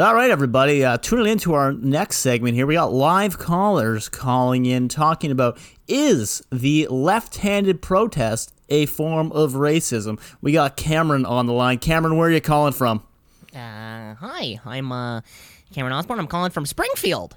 All right, everybody, uh, tuning into our next segment here. We got live callers calling in talking about is the left handed protest a form of racism? We got Cameron on the line. Cameron, where are you calling from? Uh, hi, I'm uh, Cameron Osborne. I'm calling from Springfield.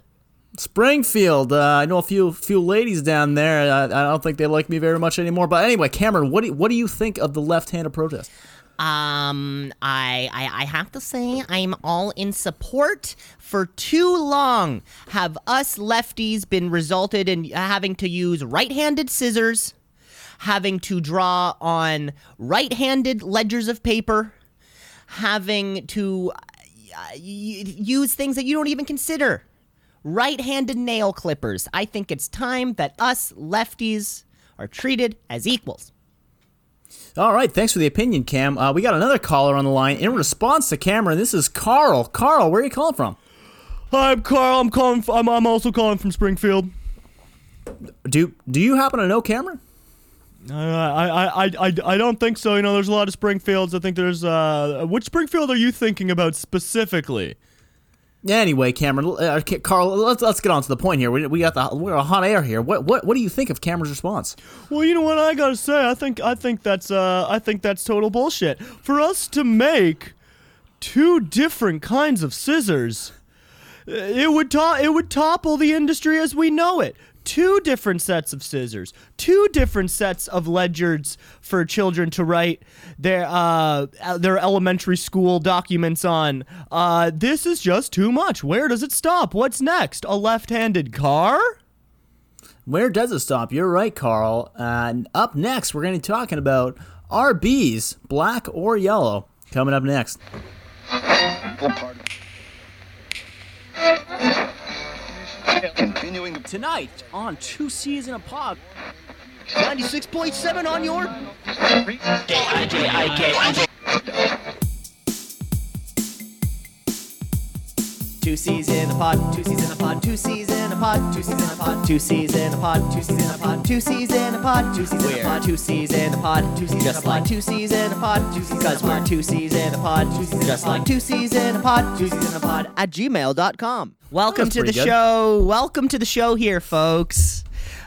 Springfield. Uh, I know a few few ladies down there. I, I don't think they like me very much anymore. But anyway, Cameron, what do, what do you think of the left handed protest? Um, I, I I have to say I'm all in support. For too long have us lefties been resulted in having to use right-handed scissors, having to draw on right-handed ledgers of paper, having to uh, use things that you don't even consider. Right-handed nail clippers. I think it's time that us lefties are treated as equals. All right, thanks for the opinion, Cam. Uh, we got another caller on the line in response to Cameron. This is Carl. Carl, where are you calling from? Hi, I'm Carl. I'm calling. F- I'm, I'm also calling from Springfield. Do Do you happen to know Cameron? Uh, I, I, I, I, I don't think so. You know, there's a lot of Springfields. I think there's. Uh, which Springfield are you thinking about specifically? Anyway, Cameron, uh, Carl, let's let's get on to the point here. We, we got the we're on hot air here. What what what do you think of Cameron's response? Well, you know what I gotta say. I think I think that's uh I think that's total bullshit. For us to make two different kinds of scissors, uh, it would to- it would topple the industry as we know it. Two different sets of scissors, two different sets of ledgers for children to write their uh their elementary school documents on. Uh, this is just too much. Where does it stop? What's next? A left-handed car? Where does it stop? You're right, Carl. And up next, we're going to be talking about RBs, black or yellow. Coming up next. Continuing Tonight on Two C's in a Pod. 96.7 on your Two C's in a pod, two C's in a pod, two C's in a pod, two C's in a pod, two C's in a pod, two C's in a pod, two C's in a pod, two C's in a pod, two C's in a pod, two C's just like two C's in a pod, two C's because we're two C's in a pod, two C's just like two C's in a pod, two C's in a pod at gmail.com. Welcome to the good. show. Welcome to the show here, folks.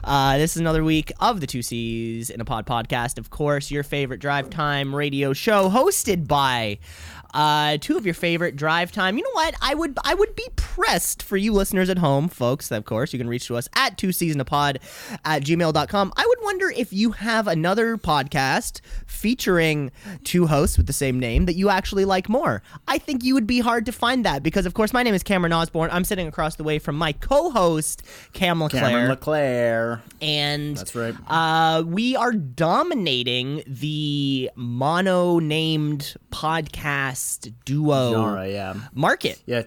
Uh, this is another week of the Two C's in a Pod podcast. Of course, your favorite drive time radio show, hosted by uh, two of your favorite drive time. You know what? I would I would be pressed for you listeners at home, folks. Of course, you can reach to us at two season a pod at gmail.com. I would wonder if you have another podcast featuring two hosts with the same name that you actually like more. I think you would be hard to find that because, of course, my name is Cameron Osborne. I'm sitting across the way from my co-host Cam LeClaire Cameron LeClaire. and That's right. Uh, we are dominating the mono-named podcast duo Genre, yeah. market. Yeah,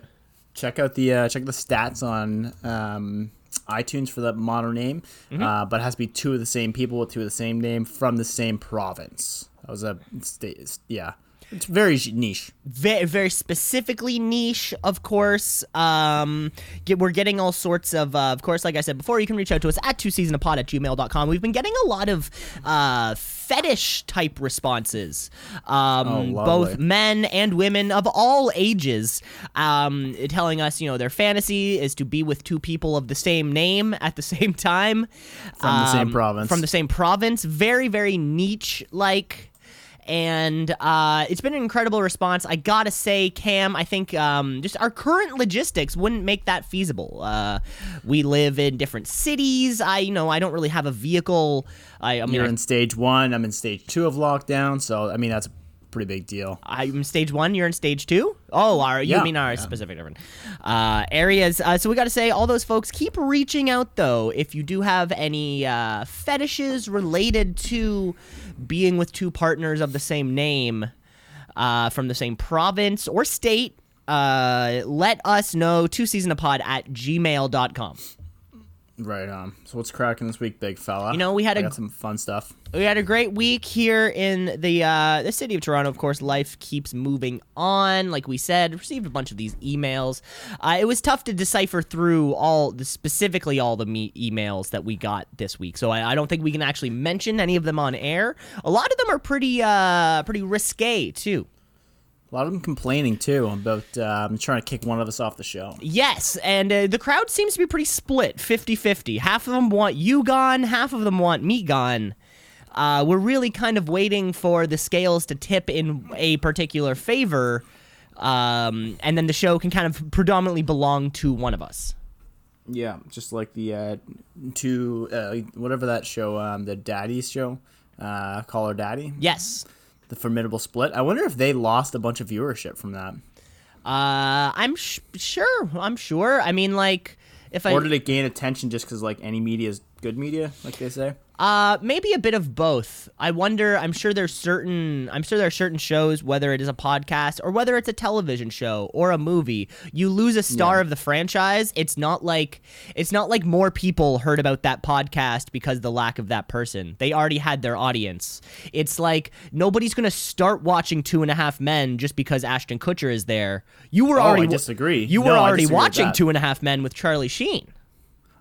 check out the uh, check the stats on um, iTunes for that modern name, Mm-hmm. uh, but it has to be two of the same people with two of the same name from the same province. That was a state, yeah. It's very niche. very, very specifically niche, of course. Um, get, we're getting all sorts of, uh, of course, like I said before, you can reach out to us at two seasonapod at gmail.com. We've been getting a lot of uh, fetish type responses, um, Oh, both men and women of all ages, um, telling us, you know, their fantasy is to be with two people of the same name at the same time. From the same Um, province. From the same province. Very, very niche like and uh, it's been an incredible response. I gotta say, Cam, I think um, just our current logistics wouldn't make that feasible. Uh, we live in different cities. I, you know, I don't really have a vehicle. I, I mean, You're I, in stage one. I'm in stage two of lockdown. So I mean that's pretty big deal. I'm in stage one. You're in stage two. Oh, our, you Yeah. mean our specific different uh, areas? Uh, so we got to say, all those folks keep reaching out though. If you do have any uh, fetishes related to being with two partners of the same name uh, from the same province or state, uh, let us know. Two season a pod at gmail.com. Right on. So what's cracking this week, big fella? You know, we had I a- some fun stuff. we had a great week here in the uh, the city of Toronto. Of course, life keeps moving on. Like we said, received a bunch of these emails. Uh, it was tough to decipher through all the specifically all the me- emails that we got this week. So I, I don't think we can actually mention any of them on air. A lot of them are pretty uh, pretty risque too. A lot of them complaining too about um, trying to kick one of us off the show. Yes, and uh, the crowd seems to be pretty split 50 50. Half of them want you gone, half of them want me gone. Uh, we're really kind of waiting for the scales to tip in a particular favor, um, and then the show can kind of predominantly belong to one of us. Yeah, just like the uh, two uh, whatever that show, um, the Daddy's show, uh, Call Her Daddy, Yes. The formidable split. I wonder if they lost a bunch of viewership from that, Uh, I'm sh- sure. I'm sure. I mean, like, if I or did it gain attention just because like any media is good media, like they say? Uh, maybe a bit of both. I wonder. I'm sure there's certain. I'm sure there are certain shows, whether it is a podcast or whether it's a television show or a movie. You lose a star Yeah. of the franchise. It's not like it's not like more people heard about that podcast because the lack of that person. They already had their audience. It's like nobody's gonna start watching Two and a Half Men just because Ashton Kutcher is there. You were Oh, already I disagree. You No, were already watching. Two and a Half Men with Charlie Sheen.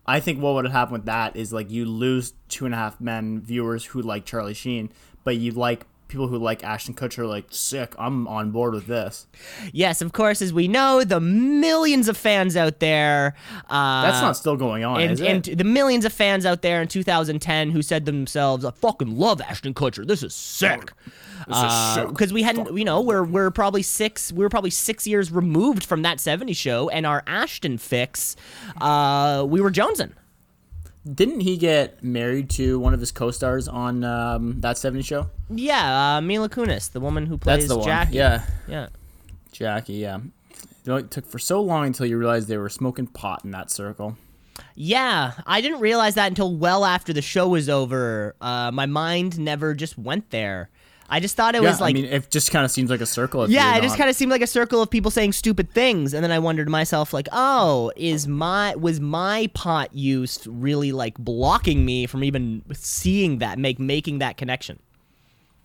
I think what would happen with that is like you lose two and a half men viewers who like Charlie Sheen, but you like people who like Ashton Kutcher. are Like sick, I'm on board with this. Yes, of course, as we know, the millions of fans out there. Uh, That's not still going on, and, is it? and the millions of fans out there in 2010 who said to themselves, "I fucking love Ashton Kutcher. This is sick." Because we hadn't, you know, we're we're probably six, we were probably six years removed from that 70 show, and our Ashton fix, uh, we were jonesing. Didn't he get married to one of his co-stars on um, that '70s show? Yeah, uh, Mila Kunis, the woman who plays That's the one. Jackie. Yeah, yeah. Jackie. Yeah. It took for so long until you realized they were smoking pot in that circle. Yeah, I didn't realize that until well after the show was over. Uh, my mind never just went there. I just thought it Yeah, was like I mean, it just kind of seems like a circle. Yeah, it just kind of seemed like a circle of people saying stupid things, and then I wondered to myself, like, oh, is my was my pot use really like blocking me from even seeing that, make making that connection?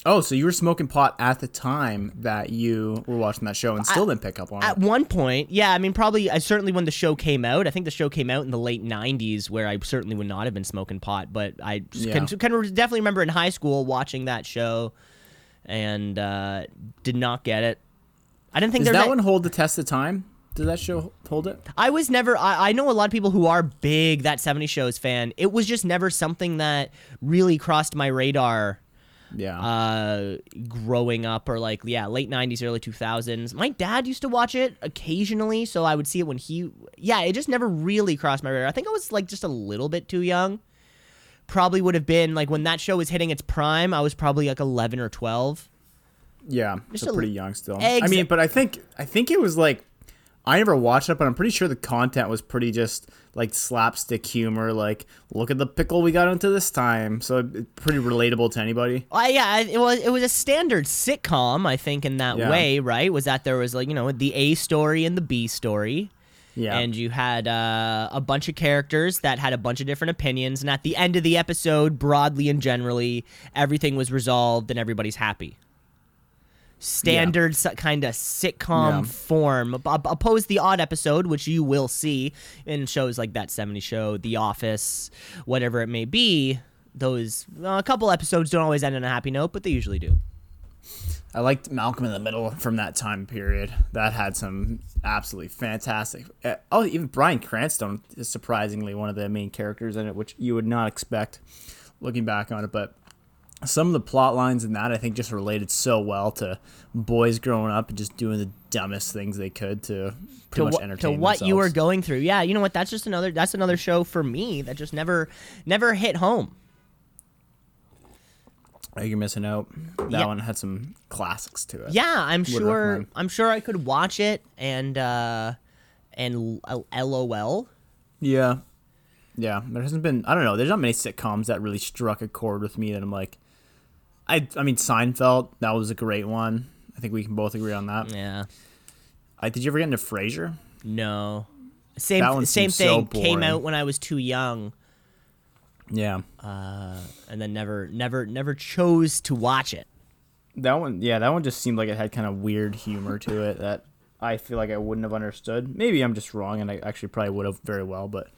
Oh, so you were smoking pot at the time that you were watching that show and still didn't pick up on it. At one point, yeah, I mean, probably, I certainly when the show came out, I think the show came out in the late '90s, where I certainly would not have been smoking pot, but I Yeah. can, can definitely remember in high school watching that show, and uh, did not get it. I didn't think Does that a- one hold the test of time? Does that show hold it? I was never. I, I know a lot of people who are big that 70 shows fan. It was just never something that really crossed my radar Yeah. uh, growing up, or like yeah, late 90s, early 2000s. My dad used to watch it occasionally, so I would see it when he. Yeah, it just never really crossed my radar. I think I was like just a little bit too young. Probably would have been like when that show was hitting its prime. I was probably like 11 or 12. Yeah, Just so pretty young still. Ex- I mean, but I think I think it was like I never watched it, but I'm pretty sure the content was pretty just like slapstick humor. Like, look at the pickle we got into this time. So pretty relatable to anybody. Uh, yeah, it was it was a standard sitcom, I think, in that Yeah. way, right? Was that there was like you know the A story and the B story, Yeah, and you had uh, a bunch of characters that had a bunch of different opinions, and at the end of the episode, broadly and generally, everything was resolved and everybody's happy. Standard kind of sitcom Yeah. form, op- opposed the odd episode, which you will see in shows like that 70 show, The Office, whatever it may be. Those uh, a couple episodes don't always end on a happy note, but they usually do. I liked Malcolm in the Middle from that time period. That had some absolutely fantastic. uh, Oh, even Bryan Cranston is surprisingly one of the main characters in it, which you would not expect looking back on it. But some of the plot lines in that I think just related so well to boys growing up and just doing the dumbest things they could to pretty to, much to entertain what you were going through. Yeah, you know what? That's just another. That's another show for me that just never, never hit home. I you're missing out. That Yeah. one had some classics to it. Yeah, I'm sure. recommend. I'm sure I could watch it and uh and LOL. Yeah. Yeah. There hasn't been I don't know, there's not many sitcoms that really struck a chord with me that I'm like I I mean Seinfeld, that was a great one. I think we can both agree on that. Yeah. I, did you ever get into Frasier? No. Same same seems so thing came out when I was too young Yeah. Uh, and then never never never chose to watch it. That one yeah, that one just seemed like it had kind of weird humor to it that I feel like I wouldn't have understood. Maybe I'm just wrong and I actually probably would have very well, but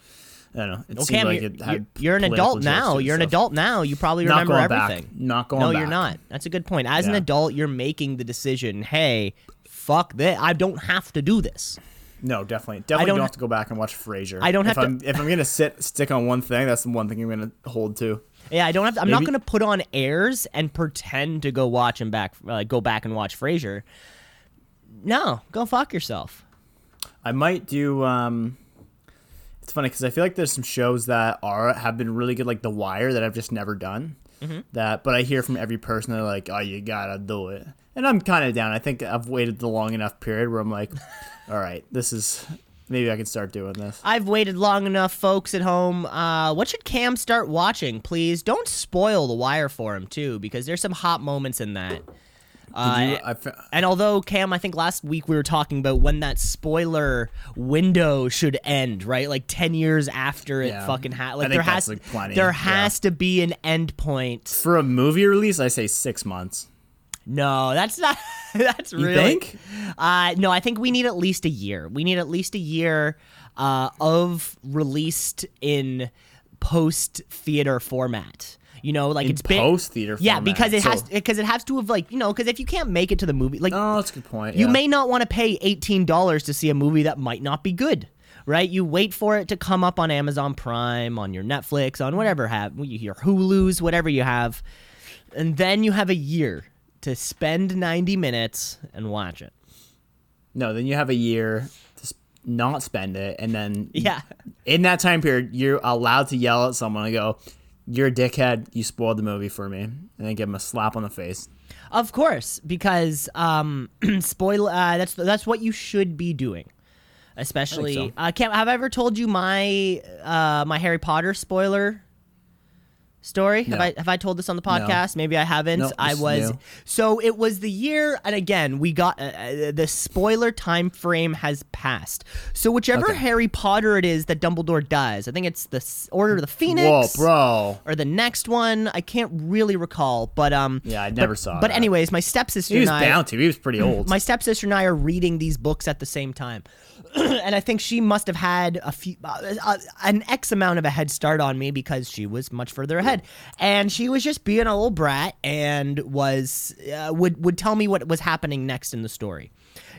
I don't know. It Okay, seemed like you're, it had you're, an adult now. You're an adult now. You probably Not remember everything. back. Not going no, back. you're not. That's a good point. As an adult, you're making the decision. Hey, fuck this. I don't have to do this. No, definitely, definitely don't don't, have to go back and watch Frasier. I don't if have to- I'm, If I'm gonna sit stick on one thing, that's the one thing I'm gonna hold to. Yeah, I don't have. To, I'm not gonna put on airs and pretend to go watch and back, uh, go back and watch Frasier. No, go fuck yourself. I might do. um It's funny because I feel like there's some shows that are have been really good, like The Wire, that I've just never done. Mm-hmm. That, but I hear from every person they're like, "Oh, you gotta do it," and I'm kind of down. I think I've waited the long enough period where I'm like, "All right, this is maybe I can start doing this." I've waited long enough, folks at home. Uh, what should Cam start watching, please? Don't spoil The Wire for him too, because there's some hot moments in that. Uh, you- fe- And although Cam, I think last week we were talking about when that spoiler window should end, right? Like ten years after it Yeah. fucking ha- I like there has like, there yeah. has to be an end point. for a movie release, I say six months. No, that's not. That's You really. think? Uh, no, I think we need at least a year. We need at least a year uh, of released in post theater format. You know, like In it's post theater. Yeah, format, because it has because it has to have like you know because if you can't make it to the movie, like Oh, that's a good point. you yeah. may not want to pay eighteen dollars to see a movie that might not be good. Right, you wait for it to come up on Amazon Prime, on your Netflix, on whatever have you, your Hulu's, whatever you have, and then you have a year to spend ninety minutes and watch it. No, then you have a year to not spend it, and then Yeah, in that time period, you're allowed to yell at someone and go, "You're a dickhead. You spoiled the movie for me," and then give them a slap on the face. of course, because um, spoil. Uh, that's that's what you should be doing. Especially, so. uh, have I ever told you my uh, my Harry Potter spoiler story? Have I have I told this on the podcast? Maybe I haven't. No, I was new. so it was the year, and again, we got uh, uh, the spoiler time frame has passed. So whichever Okay. Harry Potter it is that Dumbledore does, I think it's the Order of the Whoa, Phoenix, bro! or the next one. I can't really recall, but um, Yeah, I never but, saw But that. anyways, my stepsister He was and I, bound to. He was pretty old. my stepsister and I are reading these books at the same time. and I think she must have had a few, uh, uh, an X amount of a head start on me because she was much further ahead, and she was just being a little brat and was uh, would would tell me what was happening next in the story.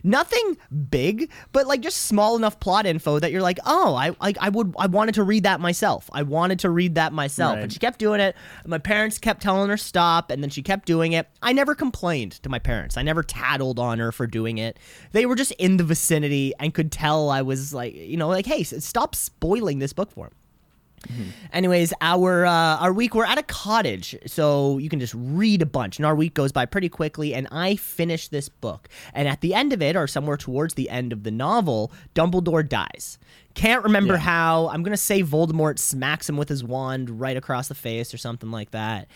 Nothing big, but like just small enough plot info that you're like, oh, I like I would I wanted to read that myself. I wanted to read that myself, Right. and she kept doing it. My parents kept telling her stop, and then she kept doing it. I never complained to my parents. I never tattled on her for doing it. They were just in the vicinity and could tell I was like, you know, like, hey, stop spoiling this book for him. Anyways, our uh, our week we're at a cottage, so you can just read a bunch, and our week goes by pretty quickly. And I finish this book, and at the end of it, or somewhere towards the end of the novel, Dumbledore dies. Can't remember Yeah. how. I'm gonna say Voldemort smacks him with his wand right across the face, or something like that.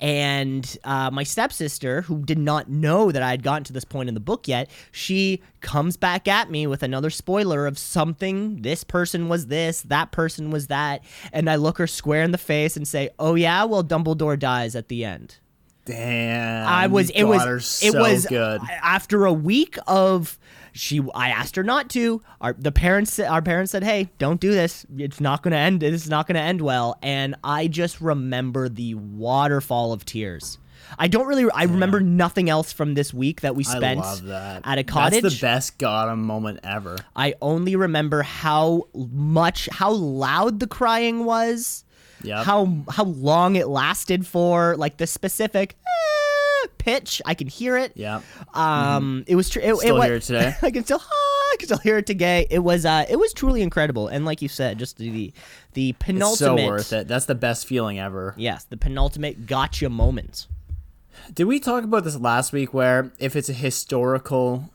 And uh, my stepsister, who did not know that I had gotten to this point in the book yet, she comes back at me with another spoiler of something. This person was this, that person was that. And I look her square in the face and say, Oh, yeah, well, Dumbledore dies at the end. Damn. I was, it was, her it was good. after a week of. She, I asked her not to. Our the parents, our parents said, "Hey, don't do this. It's not going to end. This is not going to end well." And I just remember the waterfall of tears. I don't really. I remember nothing else from this week that we spent that. at a cottage. That's the best Gotham moment ever. I only remember how much, how loud the crying was, Yep. how how long it lasted for, like the specific eh, pitch. I can hear it. Yeah. Um, it was true. It, Still it, hear it today? I can still, I can still hear it today. It was, uh, it was truly incredible. And like you said, just the the It's penultimate. so worth it. That's the best feeling ever. Yes, the penultimate gotcha moment. Did we talk about this last week where if it's a historical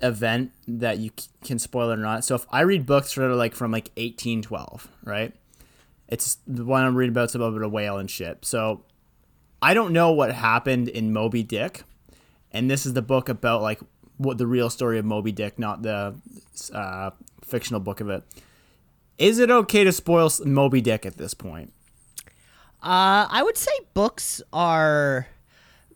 event that you c- can spoil it or not? So if I read books that are like from like 1812, right? It's the one I'm reading about it's about a whale and shit. So I don't know what happened in Moby Dick. And this is the book about like what the real story of Moby Dick, not the uh, fictional book of it. Is it okay to spoil Moby Dick at this point? Uh, I would say books are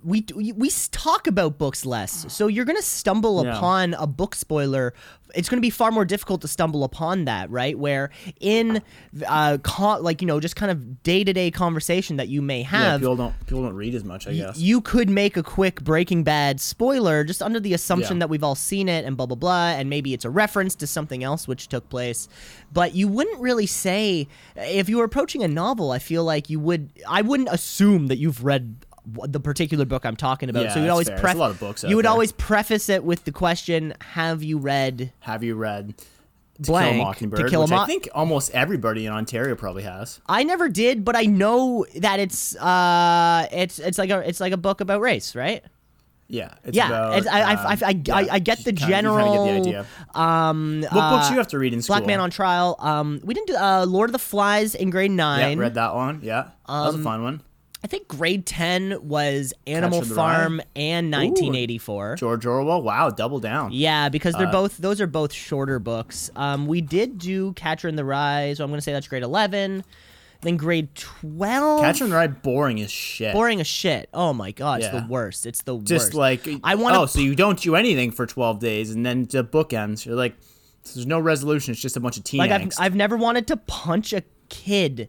we we talk about books less, so you're gonna stumble Yeah. upon a book spoiler. It's gonna be far more difficult to stumble upon that, right? Where in uh, con- like you know, just kind of day to day conversation that you may have, Yeah, people don't people don't read as much, I y- guess. you could make a quick Breaking Bad spoiler just under the assumption Yeah. that we've all seen it and blah blah blah, and maybe it's a reference to something else which took place. But you wouldn't really say if you were approaching a novel. I feel like you would. I wouldn't assume that you've read the particular book I'm talking about. Yeah, so you'd always fair. There's pref- a lot of books you would there. always preface it with the question, "Have you read?" Have you read To Blank, Kill a To Mockingbird? Kill a Mo- I think almost everybody in Ontario probably has. I never did, but I know that it's uh, it's it's like a it's like a book about race, right? Yeah, it's Yeah, about, I- I- um, I- I- yeah, I- I get the kinda- you kinda general, get the idea. Um, What books uh, do you have to read in school? Black Man on Trial. Um, we didn't do uh, Lord of the Flies in grade nine. Yeah, read that one. Yeah, that was a fun one. I think grade ten was Animal Catcher in the Farm Rye? and 1984. George Orwell. Wow, double down. Yeah, because Uh, they're both those are both shorter books. Um, we did do Catcher in the Rye, so I'm gonna say that's grade eleven. Then grade twelve. Catcher in the Rye, boring as shit. boring as shit. Oh my god, it's the worst. It's the Just worst. like I wanna Oh, so you don't do anything for twelve days, and then the book ends. You're like, there's no resolution. It's just a bunch of teen like I've. I've never wanted to punch a kid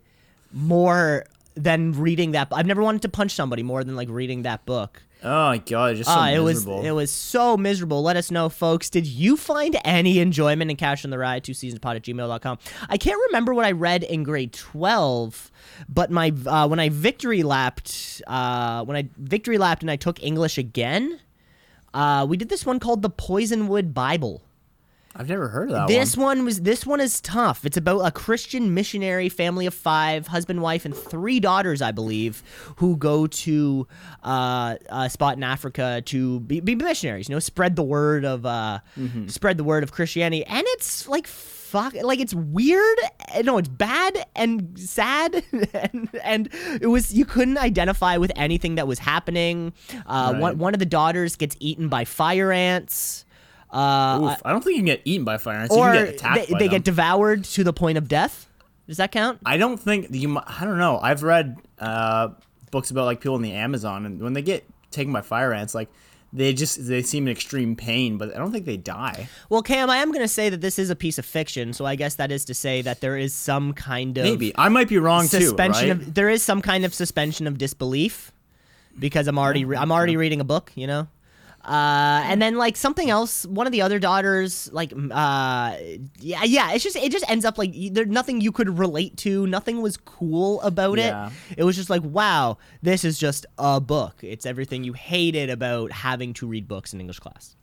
more than reading that i've never wanted to punch somebody more than like reading that book. Oh my god, just so Ah, it was it was so miserable. Let us know folks. Did you find any enjoyment in Catcher in the Rye two seasons pod at gmail.com i can't remember what i read in grade 12 but my uh, when i victory lapped uh, when i victory lapped and i took english again uh, we did this one called the poisonwood bible I've never heard of that this one. one was this one is tough. It's about a Christian missionary family of five, husband, wife, and three daughters, I believe, who go to uh, a spot in Africa to be, be missionaries. You know, spread the word of uh, Mm-hmm. spread the word of Christianity, and it's like fuck, like it's weird. uh, No, it's bad and sad, and, and it was you couldn't identify with anything that was happening. Uh, Right. One one of the daughters gets eaten by fire ants. Uh, Oof, I don't think you can get eaten by fire ants. or you can get attacked they, they get devoured to the point of death. Does that count? I don't think you. I don't know. I've read uh, books about like people in the Amazon, and when they get taken by fire ants, like they just they seem in extreme pain, but I don't think they die. Well, Cam, I am going to say that this is a piece of fiction, so I guess that is to say that there is some kind of Maybe I might be wrong too. right? of there is some kind of suspension of disbelief because I'm already re- I'm already reading a book, you know. Uh, and then like something else, one of the other daughters, like, uh, yeah, yeah, it's just it just ends up like there's nothing you could relate to. Nothing was cool about Yeah. it. It was just like, wow, this is just a book. It's everything you hated about having to read books in English class.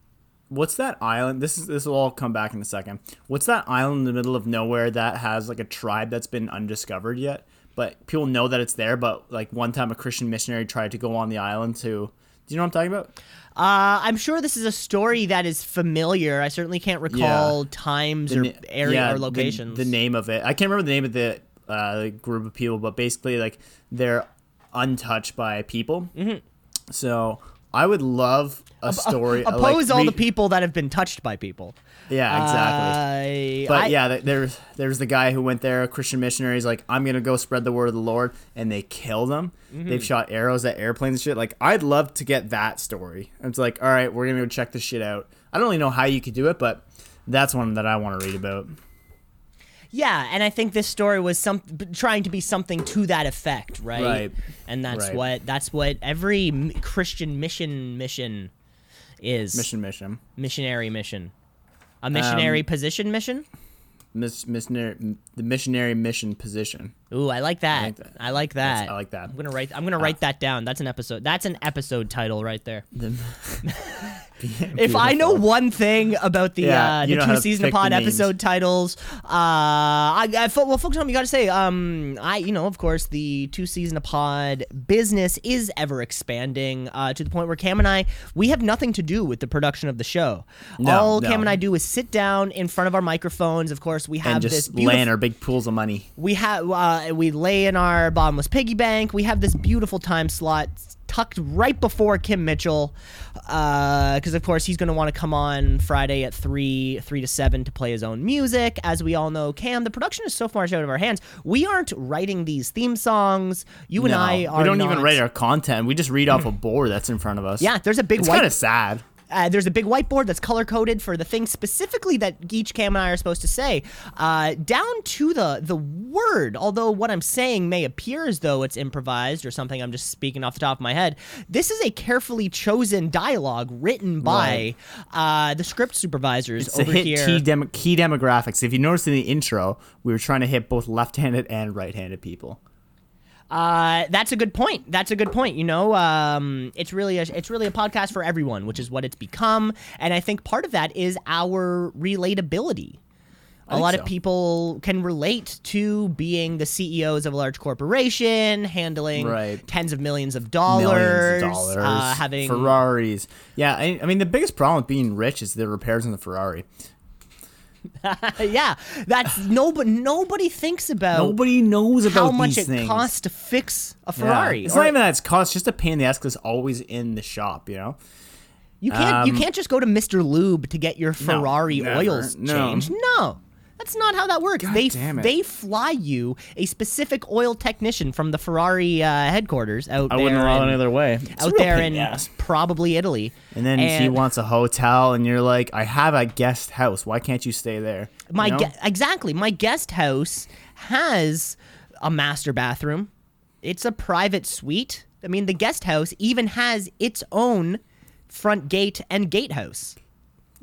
What's that island? This is this will all come back in a second. What's that island in the middle of nowhere that has like a tribe that's been undiscovered yet? But people know that it's there. But like one time, a Christian missionary tried to go on the island to. Do you know what I'm talking about? Uh, I'm sure this is a story that is familiar. I certainly can't recall times or area yeah, or the- locations. The, name of it. I can't remember the name of the uh, group of people, but basically, like they're untouched by people. Mm-hmm. So I would love a story. uh, like, Oppose all the people that have been touched by people. Yeah, exactly. Uh, But I- yeah, there's there's the guy who went there, a Christian missionary. He's like, I'm gonna go spread the word of the Lord, and they kill them. Mm-hmm. They've shot arrows at airplanes and shit. Like, I'd love to get that story. It's like, all right, we're gonna go check this shit out. I don't really know how you could do it, but that's one that I want to read about. Yeah, and I think this story was some trying to be something to that effect, right? Right. And that's Right. what that's what every Christian mission mission is. Mission, mission, missionary mission. A Um, missionary position mission? Miss, missionary, the missionary mission position. Ooh, I like that. I like like that. that. I like that. I'm gonna write. I'm gonna write that down. That's an episode. That's an episode title right there. If I know one thing about the Yeah, uh, the two season pod the episode titles, uh, I, I well, folks, you got to say, um, I, you know, of course, the two season pod business is ever expanding uh, to the point where Cam and I, we have nothing to do with the production of the show. No, All no. Cam and I do is sit down in front of our microphones. Of course, we have and this just beautiful lay our big pools of money. we have uh, Uh, we lay in our bottomless piggy bank. We have this beautiful time slot tucked right before Kim Mitchell, uh, because of course he's going to want to come on Friday at three, three to seven to play his own music. As we all know, Cam, the production is so far out of our hands. We aren't writing these theme songs. You and I are. we don't even write our content. We just read off a board that's in front of us. Yeah, there's a big It's white kind of sad. Uh, there's a big whiteboard that's color coded for the things specifically that each Cam and I are supposed to say, uh, down to the the word. Although what I'm saying may appear as though it's improvised or something, I'm just speaking off the top of my head. This is a carefully chosen dialogue written by uh, the script supervisors It's over hit here. key, dem- key demographics. If you notice in the intro, we were trying to hit both left-handed and right-handed people. Uh, that's a good point. That's a good point. You know, um, it's really a, it's really a podcast for everyone, which is what it's become. And I think part of that is our relatability. A lot so. of people can relate to being the CEOs of a large corporation, handling Right. tens of millions of dollars, Millions of dollars, uh, having Ferraris. Yeah, I, I mean the biggest problem with being rich is the repairs on the Ferrari. yeah, that's nobody. Nobody thinks about Nobody knows about how much it things. costs to fix a Yeah. Ferrari. It's or- not even that it's cost; just a pain in the ass because it's always in the shop. You know. You can't you Um, can't just go to Mr. Lube to get your Ferrari never. oils No. changed. No. That's not how that works. God they damn it. they fly you a specific oil technician from the Ferrari uh, headquarters out I there wouldn't allow it in, any other way. It's out there in ass. probably Italy. And then he wants a hotel, and you're like, "I have a guest house. Why can't you stay there?" You my know? gue- exactly my guest house has a master bathroom. It's a private suite. I mean, the guest house even has its own front gate and gatehouse.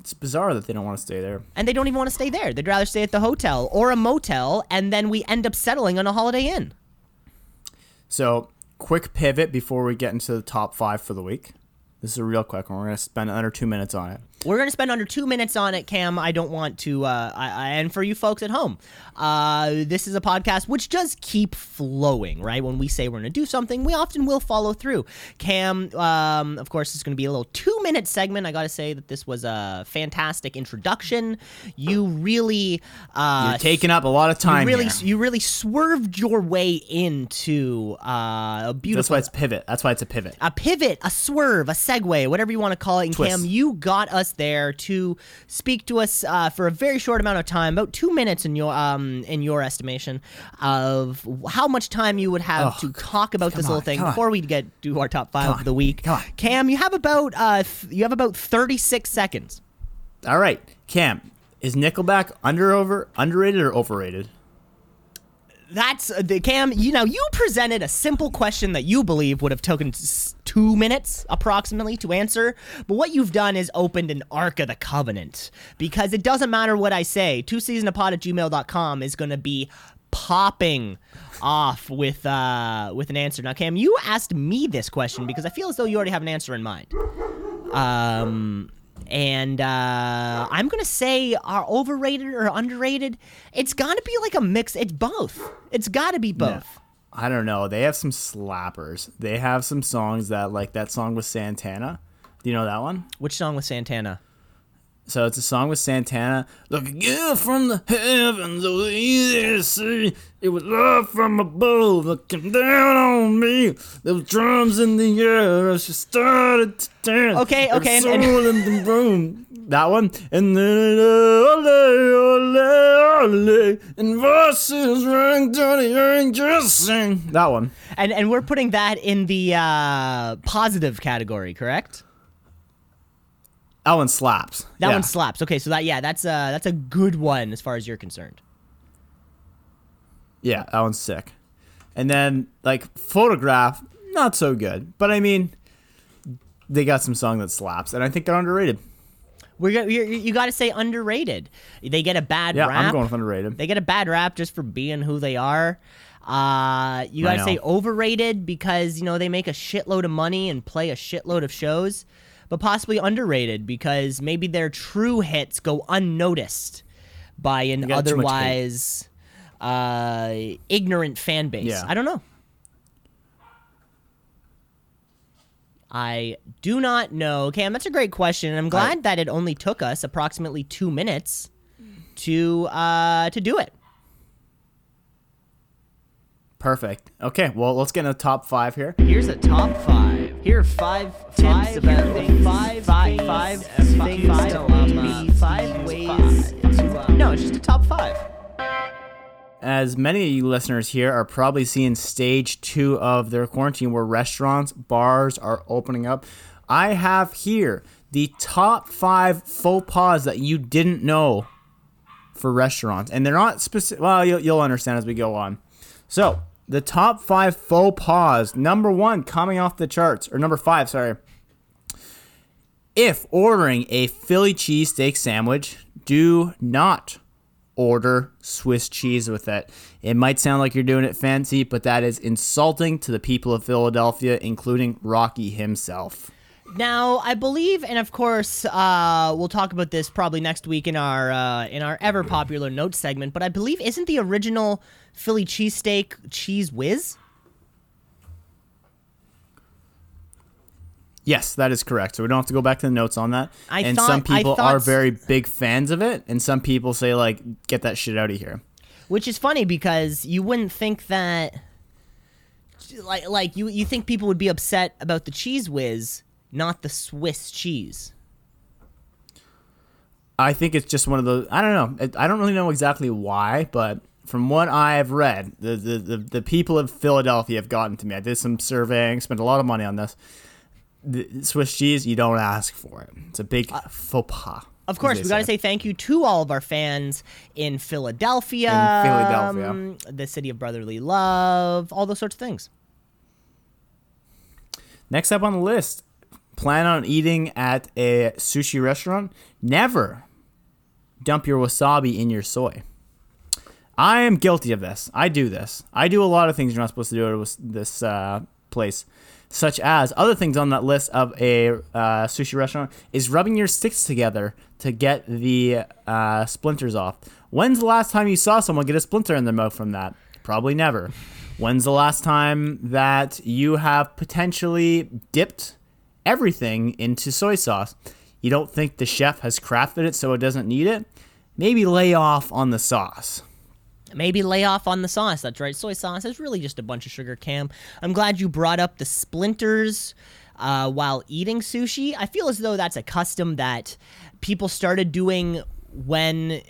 It's bizarre that they don't want to stay there. and they don't even want to stay there. They'd rather stay at the hotel or a motel, and then we end up settling on a Holiday Inn. So, quick pivot before we get into the top five for the week. This is a real quick one. We're gonna spend under two minutes on it. We're gonna spend under two minutes on it, Cam. I don't want to, uh, I, I, and for you folks at home, uh, this is a podcast which does keep flowing, right? When we say we're gonna do something, we often will follow through. Cam, um, of course, is gonna be a little two-minute segment. I gotta say that this was a fantastic introduction. You really, uh, You're taking up a lot of time. you really, here. you really swerved your way into uh, a beautiful. That's why it's pivot. That's why it's a pivot. a pivot, a swerve, a segue, whatever you want to call it. And Twist. Cam, you got us there to speak to us uh, for a very short amount of time, about two minutes in your um in your estimation of how much time you would have Oh, to talk about this come little thing on. before we get to our top five Come of the week. on. Cam, you have about uh th- you have about thirty six seconds. All right, Cam, is Nickelback under over underrated or overrated? That's uh, the Cam. You know, you presented a simple question that you believe would have taken two minutes approximately to answer, but what you've done is opened an Ark of the Covenant because it doesn't matter what I say. Two seasonapod at gmail.com is going to be popping off with uh with an answer. Now, Cam, you asked me this question because I feel as though you already have an answer in mind. Um, and uh, I'm gonna say are overrated or underrated. It's gotta be like a mix. It's both. It's gotta be both. I don't know. They have some slappers. They have some songs that like that song with Santana. Do you know that one? Which song with Santana? So it's a song with Santana. Look again from the heavens, oh easy to see. It was love from above looking down on me. There was drums in the air as she started to dance. Okay, There okay, was and- and- soul in the room. That one, and then ole, ole, ole, and voices rang down the angels sing. That one. And and we're putting that in the uh, positive category, correct? That one slaps. That Yeah. one slaps. Okay, so that yeah, that's a that's a good one as far as you're concerned. Yeah, that one's sick. And then like photograph, not so good. But I mean, they got some song that slaps, and I think they're underrated. We're gonna, you got to say underrated. They get a bad Yeah, rap. I'm going with underrated. They get a bad rap just for being who they are. Uh, you gotta say overrated because you know they make a shitload of money and play a shitload of shows, but possibly underrated because maybe their true hits go unnoticed by an got too much hate. otherwise uh, ignorant fan base. Yeah. I don't know. I do not know. Cam, that's a great question. and I'm glad that it only took us approximately two minutes to uh, to do it. Perfect. Okay, well, let's get into top five here. Here's a top five. Here are five tips about things. Five, five, five, things five, to, um, uh, five ways to. Uh, no, it's just a top five. As many of you listeners here are probably seeing stage two of their quarantine where restaurants, bars are opening up, I have here the top five faux pas that you didn't know for restaurants. And they're not specific. Well, you'll, you'll understand as we go on. So, the top five faux pas. Number one, coming off the charts, or number five, sorry. If ordering a Philly cheesesteak sandwich, do not order Swiss cheese with it. It might sound like you're doing it fancy, but that is insulting to the people of Philadelphia, including Rocky himself. Now, I believe, and of course, uh, we'll talk about this probably next week in our uh, in our ever popular notes segment. But I believe isn't the original Philly cheesesteak cheese whiz? Yes, that is correct. So we don't have to go back to the notes on that. I and thought- some people thought are very big fans of it, and some people say like, "Get that shit out of here." Which is funny because you wouldn't think that, like, like you you think people would be upset about the cheese whiz, not the Swiss cheese. I think it's just one of those. I don't know. I don't really know exactly why, but from what I have read, the, the, the, the people of Philadelphia have gotten to me. I did some surveying, spent a lot of money on this. The Swiss cheese, you don't ask for it. It's a big faux pas. Of course, we got to say thank you to all of our fans in Philadelphia, In Philadelphia. um, the city of brotherly love, all those sorts of things. Next up on the list, plan on eating at a sushi restaurant. Never dump your wasabi in your soy. I am guilty of this. I do this. I do a lot of things you're not supposed to do at this uh, place, such as other things on that list of a uh, sushi restaurant is rubbing your sticks together to get the uh, splinters off. When's the last time you saw someone get a splinter in their mouth from that? Probably never. When's the last time that you have potentially dipped everything into soy sauce? You don't think the chef has crafted it so it doesn't need it? Maybe lay off on the sauce. Maybe lay off on the sauce. That's right. Soy sauce is really just a bunch of sugar, Cam. I'm glad you brought up the splinters uh, while eating sushi. I feel as though that's a custom that people started doing when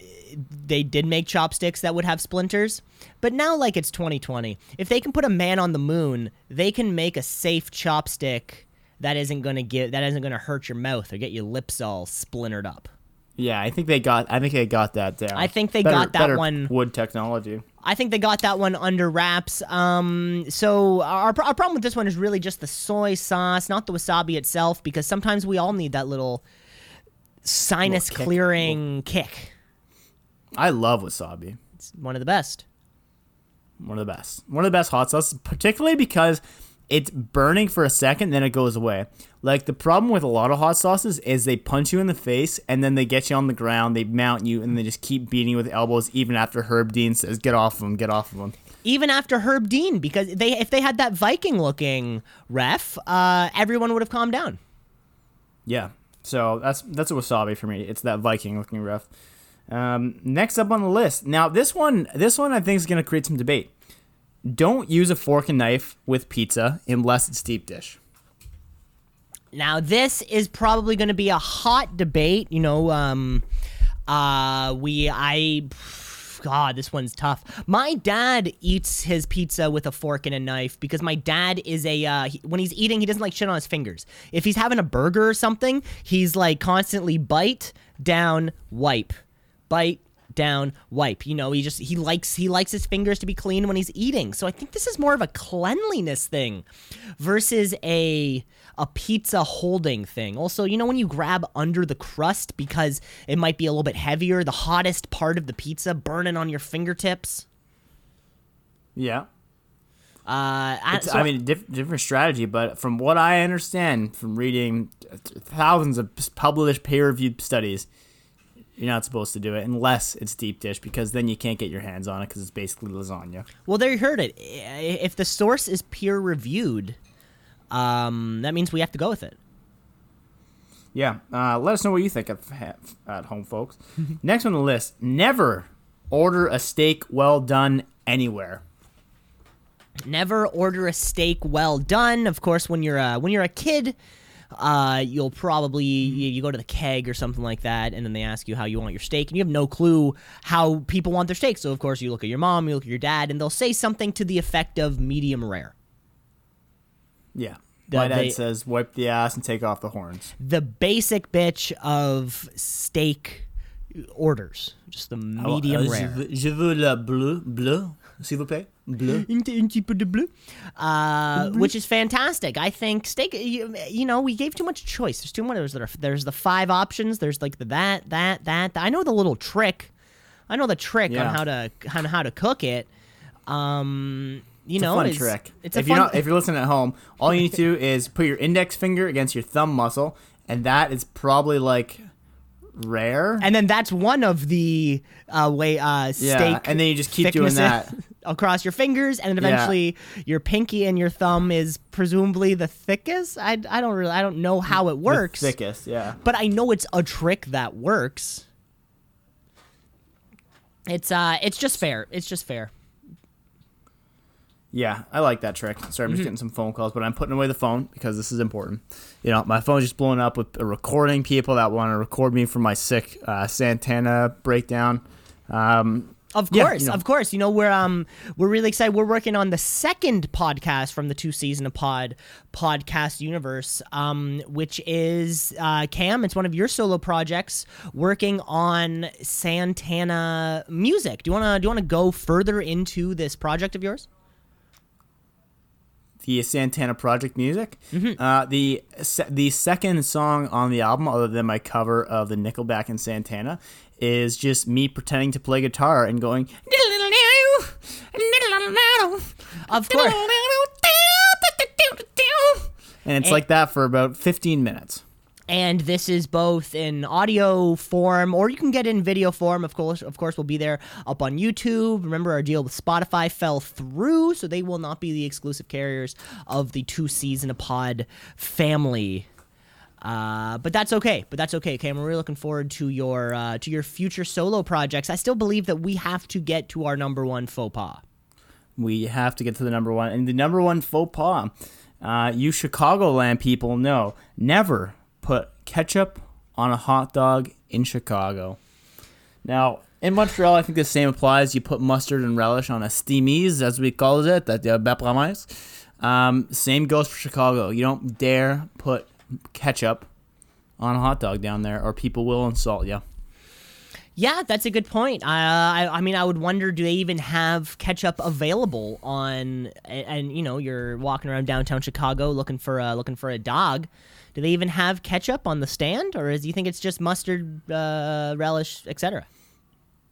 they did make chopsticks that would have splinters. But now, like it's 2020, if they can put a man on the moon, they can make a safe chopstick that isn't gonna get that isn't gonna hurt your mouth or get your lips all splintered up. Yeah, I think they got. I think they got that down. I think they Better- got that one- Wood technology. I think they got that one under wraps. Um, so our, our problem with this one is really just the soy sauce, not the wasabi itself, because sometimes we all need that little sinus Little kick. clearing kick. I love wasabi. It's one of the best. One of the best. One of the best hot sauces, particularly because it's burning for a second, then it goes away. Like the problem with a lot of hot sauces is they punch you in the face and then they get you on the ground, they mount you, and they just keep beating you with elbows even after Herb Dean says, "Get off of them, get off of them." Even after Herb Dean, because they if they had that Viking looking ref, uh, everyone would have calmed down. Yeah. So that's that's a wasabi for me. It's that Viking looking ref. Um, next up on the list. Now this one this one I think is gonna create some debate. Don't use a fork and knife with pizza unless it's deep dish. Now, this is probably going to be a hot debate. You know, um, uh, we, I, God, this one's tough. My dad eats his pizza with a fork and a knife because my dad is a, uh, he, when he's eating, he doesn't like shit on his fingers. If he's having a burger or something, he's like constantly bite, down, wipe, bite, down wipe. You know he just he likes he likes his fingers to be clean when he's eating. So i think this is more of a cleanliness thing versus a a pizza holding thing. Also you know when you grab under the crust because it might be a little bit heavier the hottest part of the pizza burning on your fingertips? Yeah. uh I, so I mean, diff- different strategy, but from what I understand from reading thousands of published peer-reviewed studies, you're not supposed to do it unless it's deep dish because then you can't get your hands on it because it's basically lasagna. well there you heard it if the source is peer reviewed um that means we have to go with it Yeah. Uh, let us know what you think at, at home, folks. Next on the list: never order a steak well done anywhere. Never order a steak well done. Of course, when you're a, when you're a kid, uh, you'll probably you, you go to the keg or something like that, and then they ask you how you want your steak, and you have no clue how people want their steak. So of course, you look at your mom, you look at your dad, and they'll say something to the effect of medium rare. Yeah. The- My dad they- says, "Wipe the ass and take off the horns." The basic bitch of steak orders, just the medium Uh, rare. Je veux, je veux le bleu, bleu, s'il vous plaît, bleu. Un petit- peu de bleu. Uh, which is fantastic. I think steak. You, you know, we gave too much choice. There's too much. There's, there's the five options. There's like the that, that, that. I know the little trick. I know the trick Yeah. on how to on how to cook it. Um, you It's know, a fun it's, trick. It's a if you're not, if you're listening at home, all you need to do is put your index finger against your thumb muscle, and that is probably like rare. and then that's one of the uh, way uh, yeah, and then you just keep doing that. across your fingers, and then Yeah. eventually your pinky and your thumb is presumably the thickest. I, I don't really I don't know how it works. The thickest, yeah. but I know it's a trick that works. It's uh it's just fair. It's just fair. Yeah, I like that trick. Sorry, Mm-hmm. I'm just getting some phone calls, but I'm putting away the phone because this is important. You know, my phone's just blowing up with recording people that want to record me for my sick uh, Santana breakdown. Um, Of Yeah, course, you know. of course. You know, we're um we're really excited. We're working on the second podcast from the two season of pod podcast universe, um, which is uh Cam, it's one of your solo projects working on Santana music. Do you wanna do you wanna go further into this project of yours? the Santana Project music. Mm-hmm. Uh, the the second song on the album, other than my cover of the Nickelback and Santana, is just me pretending to play guitar and going. Of course. And it's like that for about 15 minutes. and this is both in audio form or you can get it in video form of course of course we'll be there up on youtube remember our deal with spotify fell through so they will not be the exclusive carriers of the two season a pod family uh, but that's okay. But that's okay. Okay, I'm really looking forward to your uh, to your future solo projects. I still believe that we have to get to our number one faux pas. We have to get to the number one. And the number one faux pas, uh, you Chicagoland people know, never put ketchup on a hot dog in Chicago. Now, in Montreal, I think the same applies. You put mustard and relish on a steamies, as we call it, that the bepramise. Um, same goes for Chicago. You don't dare put ketchup on a hot dog down there, or people will insult you. Yeah, that's a good point. Uh, I, I mean, I would wonder, do they even have ketchup available on? And, and you know, you're walking around downtown Chicago looking for a looking for a dog. Do they even have ketchup on the stand, or is do you think it's just mustard, uh, relish, etc.?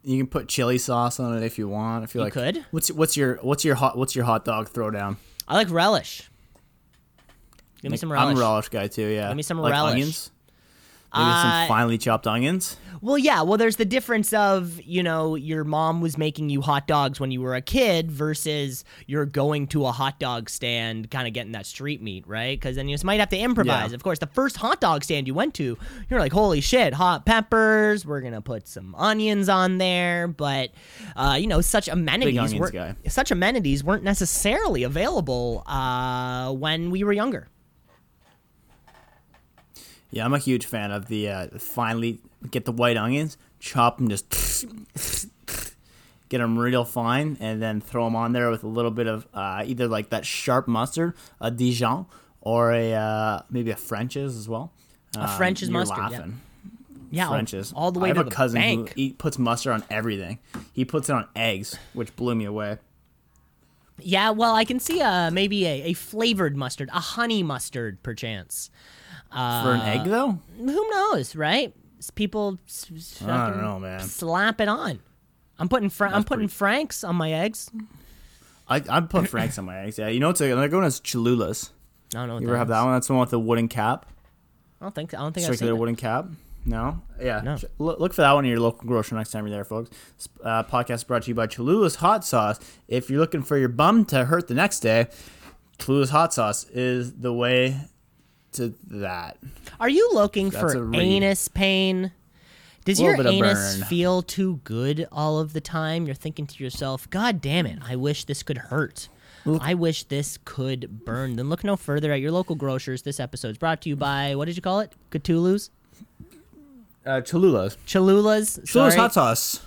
You can put chili sauce on it if you want. If you like, could. What's what's your what's your hot what's your hot dog throwdown? I like relish. Give me some relish. I'm a relish guy too. Yeah. Give me some like relish. Onions. Maybe Uh, some finely chopped onions. Well, yeah. Well, there's the difference of you know your mom was making you hot dogs when you were a kid versus you're going to a hot dog stand, kind of getting that street meat, right? Because then you just might have to improvise. Yeah. Of course, the first hot dog stand you went to, you're like, holy shit, hot peppers. We're gonna put some onions on there, but uh, you know, such amenities weren't guy. such amenities weren't necessarily available uh, when we were younger. Yeah, I'm a huge fan of the uh, finely get the white onions, chop them, just get them real fine, and then throw them on there with a little bit of uh, either like that sharp mustard, a Dijon, or a uh, maybe a French's as well. A French's mustard, yeah. Laughing. Yeah, all- French's. all the way I have to a the cousin bank. who puts mustard on everything. He puts it on eggs, which blew me away. Yeah, well, I can see uh, maybe a, a flavored mustard, a honey mustard, perchance. Uh, For an egg, though, Who knows, right? People s- s- I don't fucking know, man. slap it on. I'm putting Fra- I'm putting Franks on my eggs. I I put Frank's on my eggs. Yeah, you know what's a, another good one is Cholula's. I don't know. What You ever have is. that one? That's the one with the wooden cap. I don't think. I don't think I've seen circular it. wooden cap. No, yeah. No. Ch- Look, look for that one in your local grocery next time you're there, folks. Uh, podcast brought to you by Cholula's Hot Sauce. If you're looking for your bum to hurt the next day, Cholula's Hot Sauce is the way to that. Are you looking That's for anus pain? Does your anus feel too good all of the time? You're thinking to yourself, "God damn it! I wish this could hurt." I wish this could burn. Then look no further at your local grocers. This episode is brought to you by what did you call it? Cthulhu's, Uh, Cholula's. Cholula's. Cholula's hot sauce.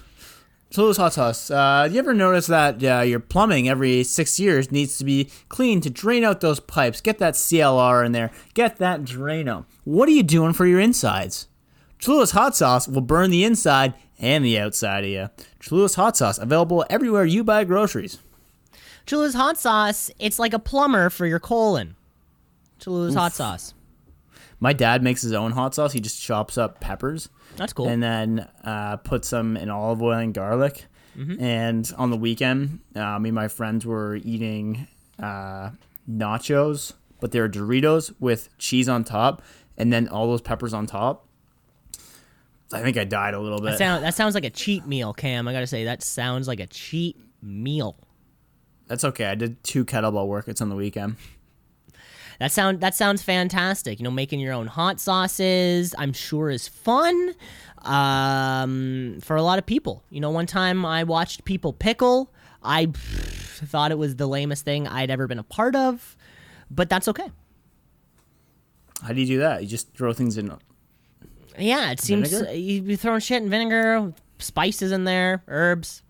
Cholula's hot sauce. Uh, you ever notice that uh, your plumbing every six years needs to be cleaned to drain out those pipes? Get that CLR in there. Get that Drano. What are you doing for your insides? Cholula's hot sauce will burn the inside and the outside of you. Cholula's hot sauce available everywhere you buy groceries. Cholula's hot sauce. It's like a plumber for your colon. Cholula's hot sauce. My dad makes his own hot sauce. He just chops up peppers That's cool. and then uh, puts them in olive oil and garlic. And on the weekend, uh, me and my friends were eating uh, nachos, but they were Doritos with cheese on top, and then all those peppers on top. I think I died a little bit. that, sound, that sounds like a cheat meal, Cam. I gotta say that sounds like a cheat meal. That's okay. I did two kettlebell workouts on the weekend. That sound that sounds fantastic. You know, making your own hot sauces, I'm sure is fun um, for a lot of people. You know, one time I watched people pickle. I thought it was the lamest thing I'd ever been a part of, but that's okay. How do you do that? You just throw things in. Yeah, it seems Vinegar? you be throwing shit in vinegar, spices in there, herbs,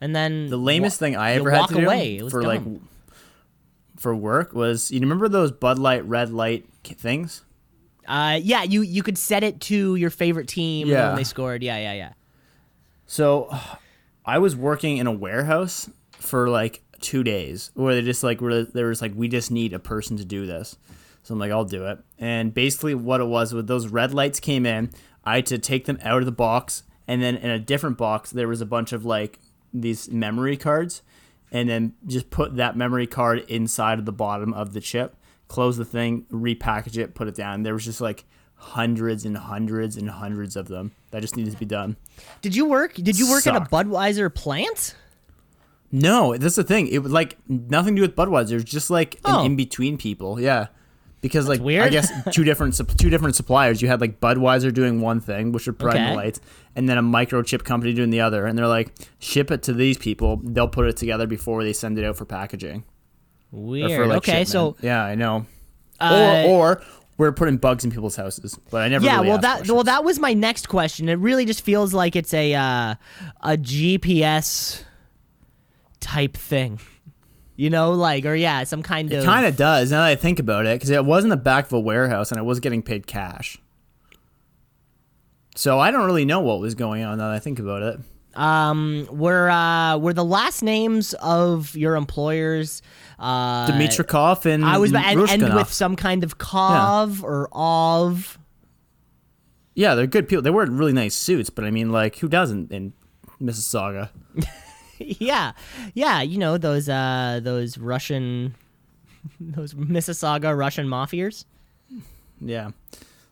and then The lamest thing I ever had to do away. Was for like dumb. For work was you remember those Bud Light red light things? Uh, yeah, you you could set it to your favorite team Yeah. when they scored. Yeah, yeah, yeah. So I was working in a warehouse for like two days where they just like where there was like we just need a person to do this. So I'm like, I'll do it. And basically what it was with those red lights came in, I had to take them out of the box and then in a different box there was a bunch of like these memory cards and then just put that memory card inside of the bottom of the chip, close the thing, repackage it, put it down. There was just like hundreds and hundreds and hundreds of them that just needed to be done. Did you work? Did you work at a Budweiser plant? No, that's the thing. It was like nothing to do with Budweiser. It was just like Oh. an in between people. Yeah, because like I guess two different two different suppliers. You had like Budweiser doing one thing, which would provide Okay. the lights, and then a microchip company doing the other. And they're like, ship it to these people. They'll put it together before they send it out for packaging. Weird. for, like, okay, so yeah, I know. uh, or or we're putting bugs in people's houses, but I never. yeah, really well that questions. well that was my next question. It really just feels like it's a uh, a GPS type thing. You know, like or yeah, some kind of It kind of does now that I think about it, because it was in the back of a warehouse and I was getting paid cash. So I don't really know what was going on now that I think about it. um were uh were the last names of your employers uh Dimitrikov and I was and, Rushkanov. with some kind of kov or of yeah, they're good people. They wear really nice suits, but I mean, like, who doesn't in Mississauga? yeah yeah you know those uh those russian those mississauga russian mafias Yeah.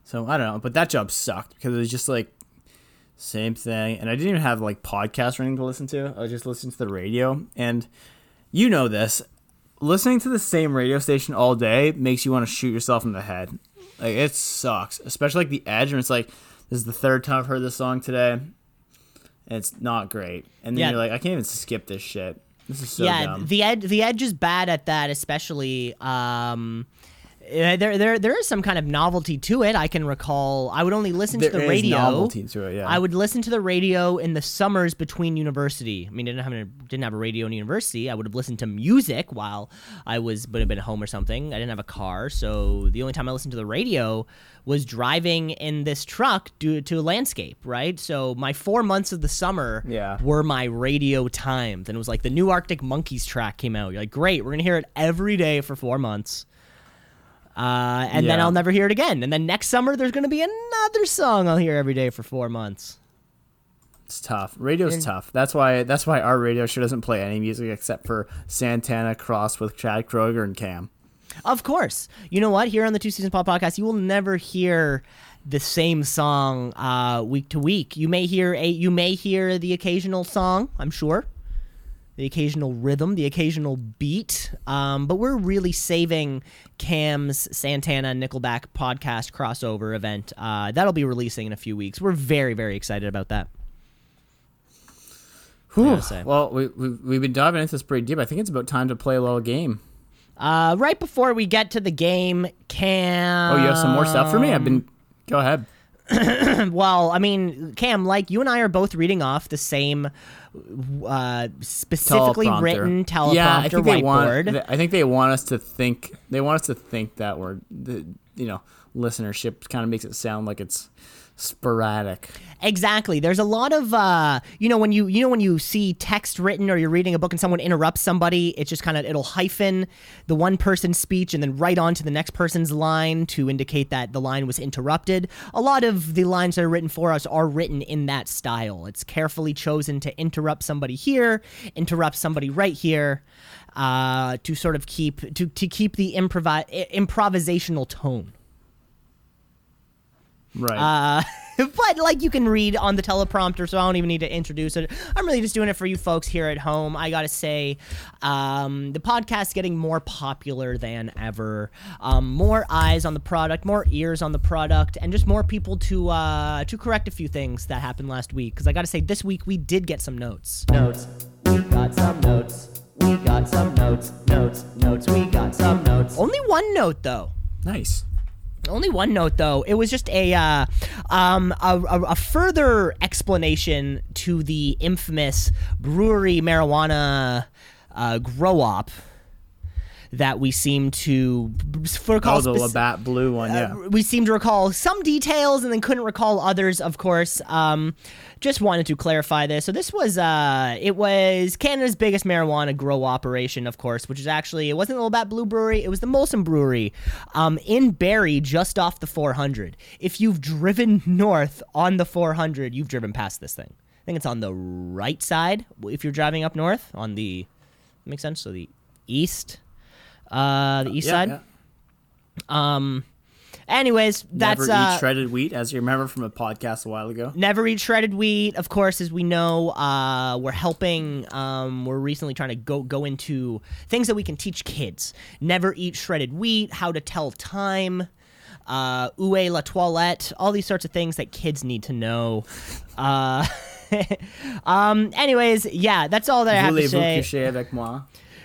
So I don't know, but that job sucked because it was just like same thing, and I didn't even have like podcast running to listen to. I was just listening to the radio, and you know this, listening to the same radio station all day makes you want to shoot yourself in the head. Like it sucks, especially like the Edge, and it's like this is the third time I've heard this song today. And It's not great, and then Yeah. you're like, I can't even skip this shit. This is so yeah dumb. the edge the edge is bad at that especially um uh, there, there, there is some kind of novelty to it. I can recall. I would only listen to the is radio. novelty to it, yeah. I would listen to the radio in the summers between university. I mean, I didn't have a, didn't have a radio in university. I would have listened to music while I was would have been home or something. I didn't have a car, so the only time I listened to the radio was driving in this truck due to a landscape. Right, so my four months of the summer Yeah. were my radio times, and it was like the new Arctic Monkeys track came out. You're like, great, we're gonna hear it every day for four months. Uh, and then I'll never hear it again. And then next summer, there's going to be another song I'll hear every day for four months. It's tough. Radio's tough. That's why that's why our radio show doesn't play any music except for Santana Cross with Chad Kroeger and Cam. Of course. You know what? Here on the Two Seasons Pop Podcast, you will never hear the same song uh, week to week. You may hear a you may hear the occasional song, I'm sure. The occasional rhythm, the occasional beat. Um, but we're really saving Cam's Santana Nickelback podcast crossover event. Uh, that'll be releasing in a few weeks. We're very, very excited about that. Whew. Well, we, we, we've been diving into this pretty deep. I think it's about time to play a little game. Uh, right before we get to the game, Cam. Oh, you have some more stuff for me? I've been. Go ahead. Well, I mean, Cam, like you and I are both reading off the same, uh, specifically Teleprompter. written teleprompter yeah, I think they want. I think they want us to think. They want us to think that we're, the, you know, listenership kind of makes it sound like it's sporadic. Exactly. There's a lot of uh, you know when you you know when you see text written or you're reading a book and someone interrupts somebody, it's just kind of it'll hyphen the one person's speech and then right on to the next person's line to indicate that the line was interrupted. A lot of the lines that are written for us are written in that style. It's carefully chosen to interrupt somebody here, interrupt somebody right here, uh, to sort of keep to to keep the improvi- improvisational tone. Right. Uh, but like you can read on the teleprompter, so I don't even need to introduce it. I'm really just doing it for you folks here at home. I gotta say, um, the podcast's getting more popular than ever. Um, more eyes on the product, more ears on the product, and just more people to uh, to correct a few things that happened last week. Because I gotta say, this week we did get some notes. Notes. We got some notes. We got some notes. Notes. Notes. We got some notes. Only one note though. nice. Only one note though. It was just a uh, um, a, a, a further explanation to the infamous brewery marijuana uh, grow op that we seem to for Oh, the Labatt Blue one. Yeah. we seem to recall some details and then couldn't recall others of course. Um, just wanted to clarify this. So this was uh, it was canada's biggest marijuana grow operation of course which is actually it wasn't the labatt blue brewery it was the molson brewery um, in barrie just off the 400 if you've driven north on the 400 you've driven past this thing. I think it's on the right side if you're driving up north on the makes sense? So the east uh, the east yeah, side yeah. um. Anyways, that's Never uh, eat shredded wheat, as you remember from a podcast a while ago. never eat shredded wheat. Of course, as we know, uh, we're helping. Um, we're recently trying to go go into things that we can teach kids. Never eat shredded wheat. How to tell time. Uh, Où la toilette? All these sorts of things that kids need to know. Uh, um. Anyways, yeah, that's all that I have to say. coucher avec moi?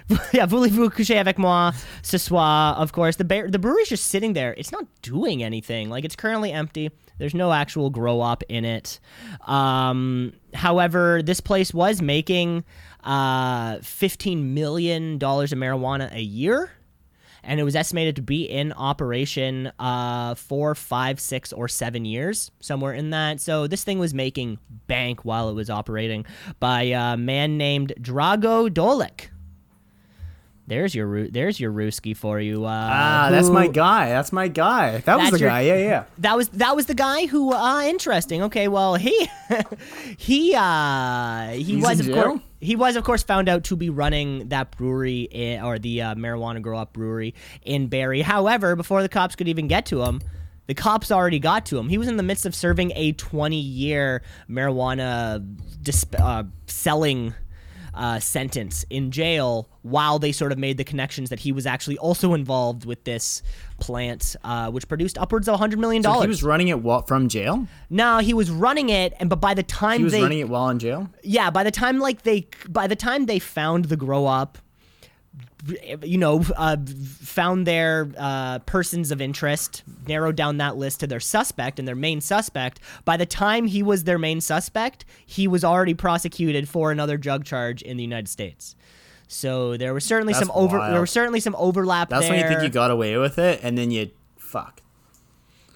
yeah, voulez-vous coucher avec moi ce soir? Of course, the bar- the brewery's just sitting there. It's not doing anything. Like it's currently empty. There's no actual grow up in it. Um, however, this place was making uh, fifteen million dollars of marijuana a year. And it was estimated to be in operation uh, for five, six, or seven years, somewhere in that. So this thing was making bank while it was operating by a man named Drago Dolik. There's your there's your Ruski for you. Uh, Ah, that's my guy. That's my guy. That was the your- guy. Yeah, yeah. That was that was the guy who. Uh, interesting. Okay, well he he uh he He's was of course he was of course found out to be running that brewery in, or the uh, marijuana grow up brewery in Barrie. However, before the cops could even get to him. The cops already got to him. He was in the midst of serving a 20 year marijuana disp- uh, selling uh, sentence in jail while they sort of made the connections that he was actually also involved with this plant, uh, which produced upwards of $100 million. So he was running it while, from jail. no, he was running it, and but by the time He was they, running it while in jail. yeah, by the time like they, by the time they found the grow up, you know, uh, found their uh, persons of interest, narrowed down that list to their suspect and their main suspect. By the time he was their main suspect, he was already prosecuted for another drug charge in the United States. So there was certainly That's some over. wild. There was certainly some overlap That's there. when you think you got away with it, and then you fuck.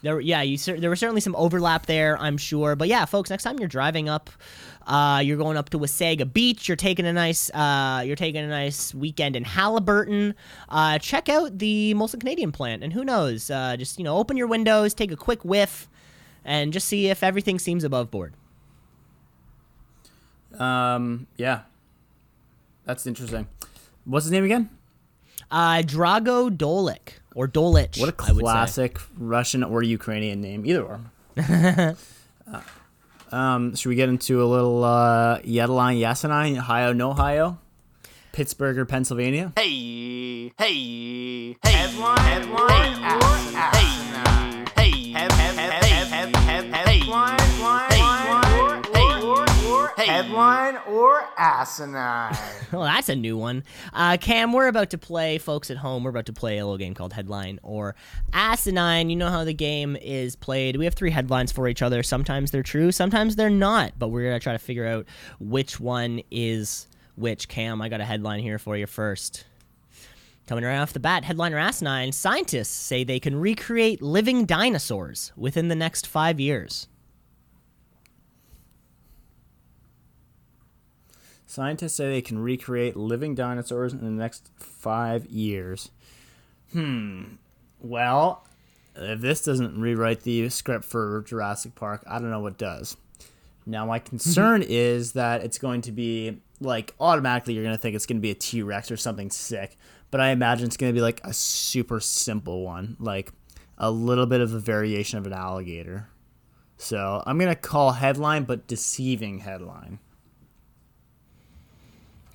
There, yeah, you there was certainly some overlap there, I'm sure. But yeah, folks, next time you're driving up, uh, you're going up to Wasaga Beach, you're taking a nice, uh, you're taking a nice weekend in Haliburton. Uh, check out the Molson Canadian plant, and who knows, uh, just you know, open your windows, take a quick whiff, and just see if everything seems above board. Um, yeah, that's interesting. What's his name again? Uh, Drago Dolik or Dolich. What a I would say. classic Russian or Ukrainian name, either or. Uh, um, should we get into a little uh, Yedline Yasenai, Ohio, no Ohio, Pittsburgh, or Pennsylvania? Hey, hey, hey, headline, headline, hey, or asinine. Well, that's a new one. Uh, Cam, we're about to play, folks at home, we're about to play a little game called Headline or Asinine. You know how the game is played. We have three headlines for each other. Sometimes they're true, sometimes they're not, but we're going to try to figure out which one is which. Cam, I got a headline here for you first. Coming right off the bat, headline or asinine scientists say they can recreate living dinosaurs within the next five years. Scientists say they can recreate living dinosaurs in the next five years. Hmm. Well, if this doesn't rewrite the script for Jurassic Park, I don't know what does. Now, my concern is that it's going to be like automatically you're going to think it's going to be a T Rex or something sick, but I imagine it's going to be like a super simple one, like a little bit of a variation of an alligator. So I'm going to call headline, but deceiving headline.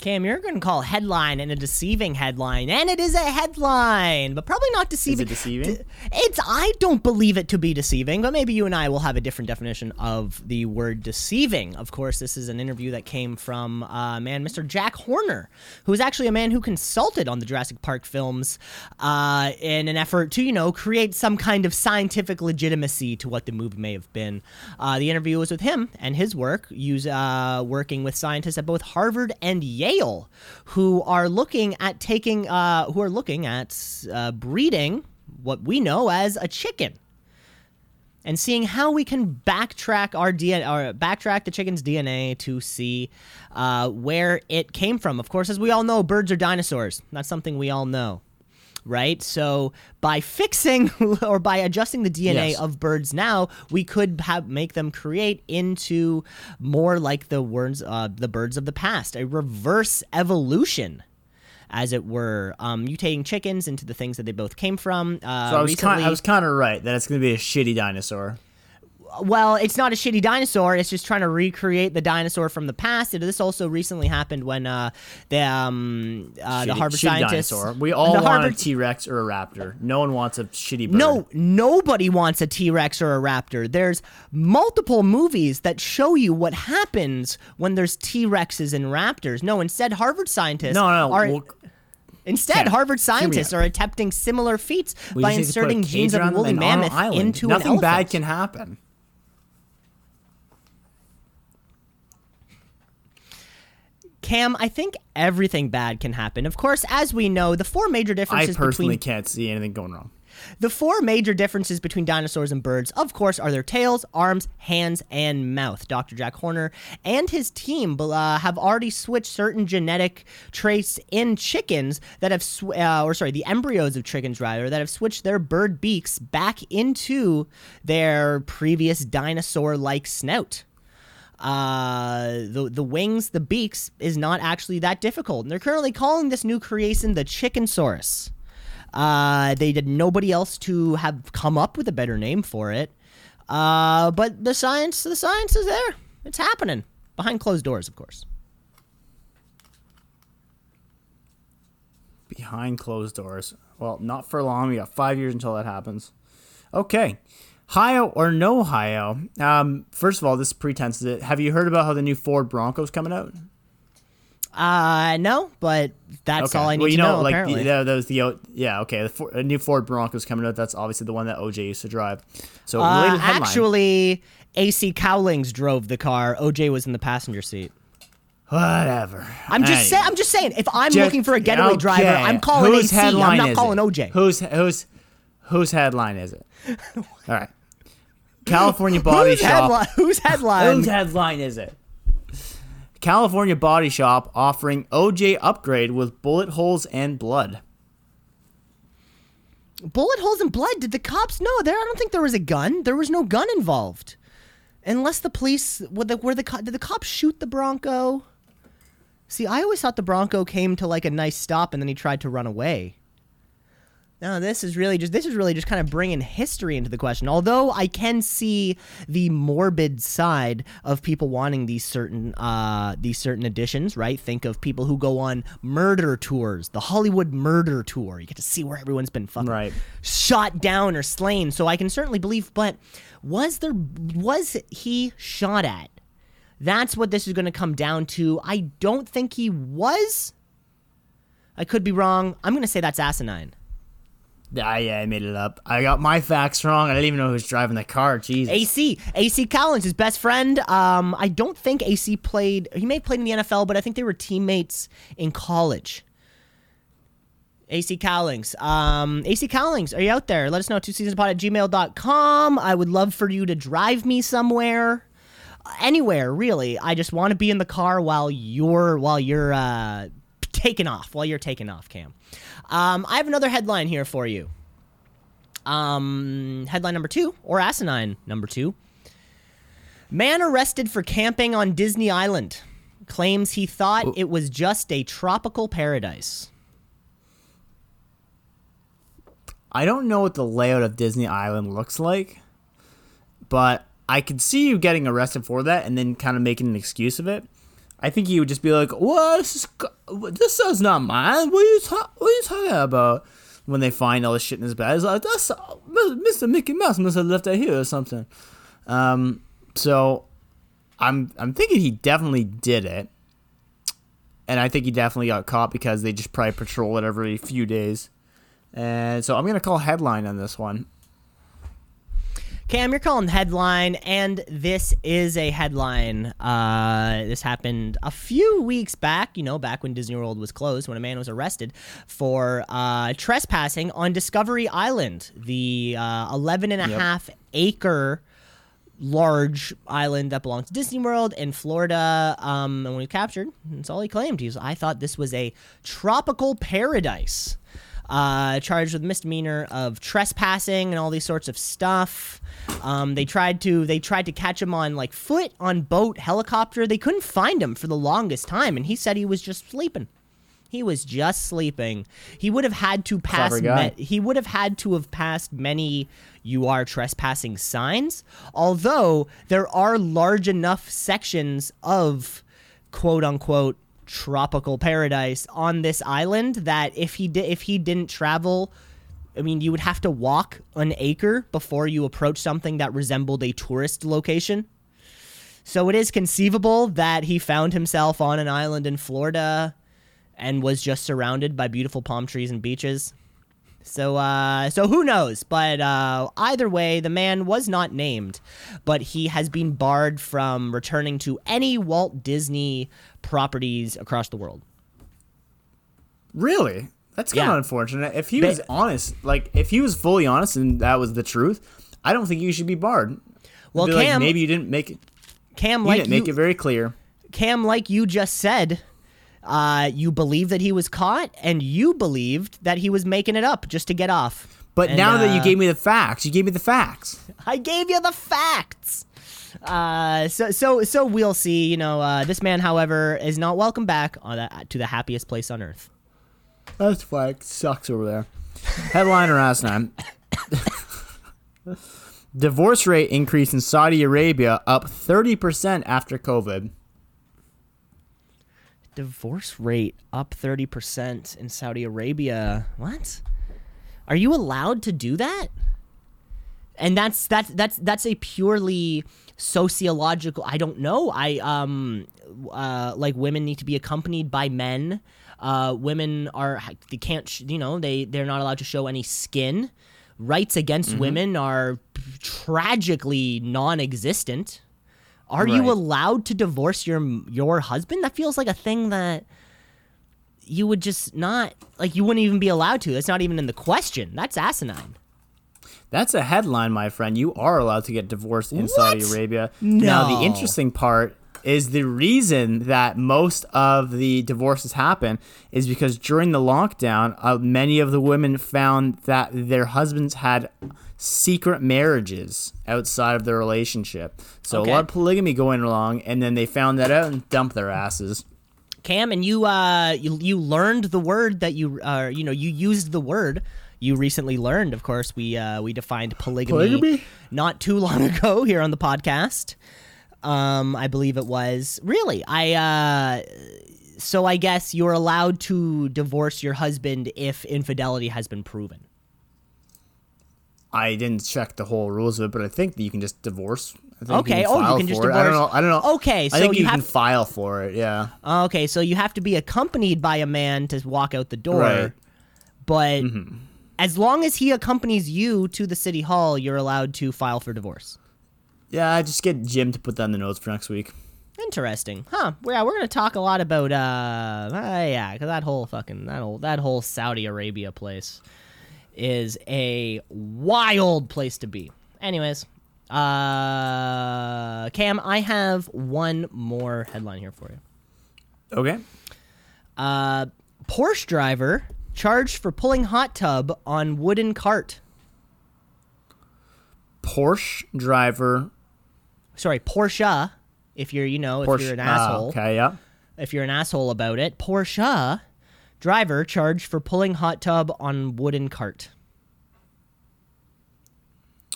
Cam, you're going to call headline and a deceiving headline, and it is a headline, but probably not deceiving. Is it deceiving? It's. I don't believe it to be deceiving, but maybe you and I will have a different definition of the word deceiving. Of course, this is an interview that came from uh, man, Mr. Jack Horner, who is actually a man who consulted on the Jurassic Park films uh, in an effort to, you know, create some kind of scientific legitimacy to what the movie may have been. Uh, the interview was with him and his work, use uh, working with scientists at both Harvard and Yale, who are looking at taking, uh, who are looking at uh, breeding what we know as a chicken and seeing how we can backtrack our DNA or backtrack the chicken's DNA to see uh, where it came from. Of course, as we all know, birds are dinosaurs. That's something we all know. Right? So by fixing or by adjusting the DNA Yes. of birds now, we could have make them create into more like the words uh, the birds of the past, a reverse evolution. As it were, um, mutating chickens into the things that they both came from. Uh, So I was recently, I was kind of right that it's going to be a shitty dinosaur. Well, it's not a shitty dinosaur. It's just trying to recreate the dinosaur from the past. This also recently happened when uh, the um, uh, the Shitty- Harvard scientists. Dinosaur. We all the want Harvard, a T Rex or a raptor. No one wants a shitty bird. No, nobody wants a T Rex or a raptor. There's multiple movies that show you what happens when there's T Rexes and raptors. No, instead, Harvard scientists no, no. are. well, Instead, Harvard scientists are attempting similar feats we by just need to put a inserting genes of a around them woolly and on an mammoth into Nothing an bad can happen. Cam, I think everything bad can happen. Of course, as we know, the four major differences. I personally between can't see anything going wrong. the four major differences between dinosaurs and birds, of course, are their tails, arms, hands, and mouth. Dr. Jack Horner and his team uh, have already switched certain genetic traits in chickens that have, sw- uh, or sorry, the embryos of chickens rather, that have switched their bird beaks back into their previous dinosaur-like snout uh the the wings the beaks is not actually that difficult and they're currently calling this new creation the chickensaurus uh they did nobody else to have come up with a better name for it uh but the science the science is there it's happening behind closed doors of course Behind closed doors. Well, not for long. We got five years until that happens. Okay. Hio or no Hio? Um, first of all, this pretense is it. Have you heard about how the new Ford Bronco's coming out? uh no but that's all i need well, you to know, know, like apparently. the, that was the yeah okay the for, a new Ford Bronco's coming out. That's obviously the one that OJ used to drive. So uh, actually ac cowlings drove the car oj was in the passenger seat whatever. I'm just Anyway. saying. I'm just saying. If I'm Just- looking for a getaway driver. I'm calling Whose AC. I'm not calling it? OJ. Whose whose whose headline is it? All right. California Body Whose Shop. headline? Whose headline? Whose headline is it? California Body Shop offering OJ upgrade with bullet holes and blood. Bullet holes and blood. Did the cops know? There, I don't think there was a gun. There was no gun involved, unless the police. Were the, were the did the cops shoot the Bronco? See, I always thought the Bronco came to like a nice stop and then he tried to run away. No, this is really just this is really just kind of bringing history into the question. Although I can see the morbid side of people wanting these certain uh, these certain additions, right? Think of people who go on murder tours, the Hollywood murder tour. You get to see where everyone's been fucking Right. shot down or slain. So I can certainly believe. But was there was he shot at? That's what this is going to come down to. I don't think he was. I could be wrong. I'm going to say that's asinine. Ah, yeah, I made it up. I got my facts wrong. I didn't even know who was driving the car. Jesus. AC, AC Cowlings, his best friend. Um, I don't think AC played. He may have played in the NFL, but I think they were teammates in college. AC Cowlings. Um, AC Cowlings, are you out there? Let us know. Two seasonspod at gmail.com. I would love for you to drive me somewhere. Anywhere, really. I just want to be in the car while you're while you're uh, taking off. While you're taking off, Cam. Um, I have another headline here for you. Um, headline number two, or asinine number two. Man arrested for camping on Disney Island claims he thought it was just a tropical paradise. I don't know what the layout of Disney Island looks like, but I could see you getting arrested for that and then kind of making an excuse of it. I think he would just be like, "What? This, is, not mine. What are you ta- What are you talking about?" When they find all this shit in his bag, it's like, "That's Mr. Mickey Mouse must have left that here or something." Um, so I'm I'm thinking he definitely did it, and I think he definitely got caught because they just probably patrol it every few days. And so I'm gonna call headline on this one. Cam, you're calling the headline, and this is a headline. Uh, this happened a few weeks back, you know, back when Disney World was closed, when a man was arrested for uh, trespassing on Discovery Island, the uh, 11 and a Yep. half acre large island that belongs to Disney World in Florida. Um, and when he was captured, that's all he claimed. He was, I thought this was a tropical paradise. Uh, charged with misdemeanor of trespassing and all these sorts of stuff. Um, they tried to they tried to catch him on like foot, on boat, helicopter. They couldn't find him for the longest time, and he said he was just sleeping. He was just sleeping. He would have had to pass. Me- he would have had to have passed many "you are trespassing" signs. Although there are large enough sections of "quote unquote" tropical paradise on this island that if he did if he didn't travel I mean, you would have to walk an acre before you approach something that resembled a tourist location. So it is conceivable that he found himself on an island in Florida and was just surrounded by beautiful palm trees and beaches. So, uh, so who knows? But uh, either way, the man was not named, but he has been barred from returning to any Walt Disney properties across the world. Really? That's kind of Yeah. unfortunate. If he Ba- was honest, like if he was fully honest and that was the truth, I don't think you should be barred. Well, Be like, Cam- maybe you didn't make it. Cam, You like didn't make you, it very clear. Cam, like you just said, uh, you believe that he was caught, and you believed that he was making it up just to get off. But And, now that you uh, gave me the facts, you gave me the facts. I gave you the facts. Uh, so so so we'll see. You know, uh, this man, however, is not welcome back on that, to the happiest place on earth. That's why sucks over there. Headline or asinine. Divorce rate increase in Saudi Arabia up 30% after COVID. Divorce rate up thirty percent in Saudi Arabia. What? Are you allowed to do that? And that's that's that's that's a purely sociological. I don't know. I um uh like women need to be accompanied by men. Uh, women are they can't sh- you know they they're not allowed to show any skin. Rights against women are tragically non-existent. Are you allowed to divorce your your husband? That feels like a thing that you would just not like. You wouldn't even be allowed to. It's not even in the question. That's asinine. That's a headline, my friend. You are allowed to get divorced in Saudi What? Arabia. Now, the interesting part is the reason that most of the divorces happen is because during the lockdown, uh, many of the women found that their husbands had secret marriages outside of their relationship. So Okay. a lot of polygamy going along, and then they found that out and dumped their asses. Cam, and you uh you you learned the word that you uh you know you used the word you recently learned. Of course, we uh we defined polygamy, Polygamy? not too long ago here on the podcast. Um, I believe it was really I uh. So I guess you're allowed to divorce your husband if infidelity has been proven. I didn't check the whole rules of it, but I think that you can just divorce I think Okay, can oh, you can just for it. I don't know. I don't know. Okay, I so think you you, have- can file for it. Yeah. Okay, so you have to be accompanied by a man to walk out the door. Right. But as long as he accompanies you to the city hall, you're allowed to file for divorce. Yeah. I just get Jim to put that in the notes for next week. Interesting, huh? Yeah, we're gonna talk a lot about uh, uh yeah, 'cause that whole fucking that whole that whole Saudi Arabia place is a wild place to be. Anyways, uh, Cam, I have one more headline here for you. Okay. Uh, Porsche driver charged for pulling hot tub on wooden cart. Porsche driver. Sorry, Porsche. If you're, you know, if Porsche. you're an ah, asshole, okay. Yeah. if you're an asshole about it, Porsche driver charged for pulling hot tub on wooden cart.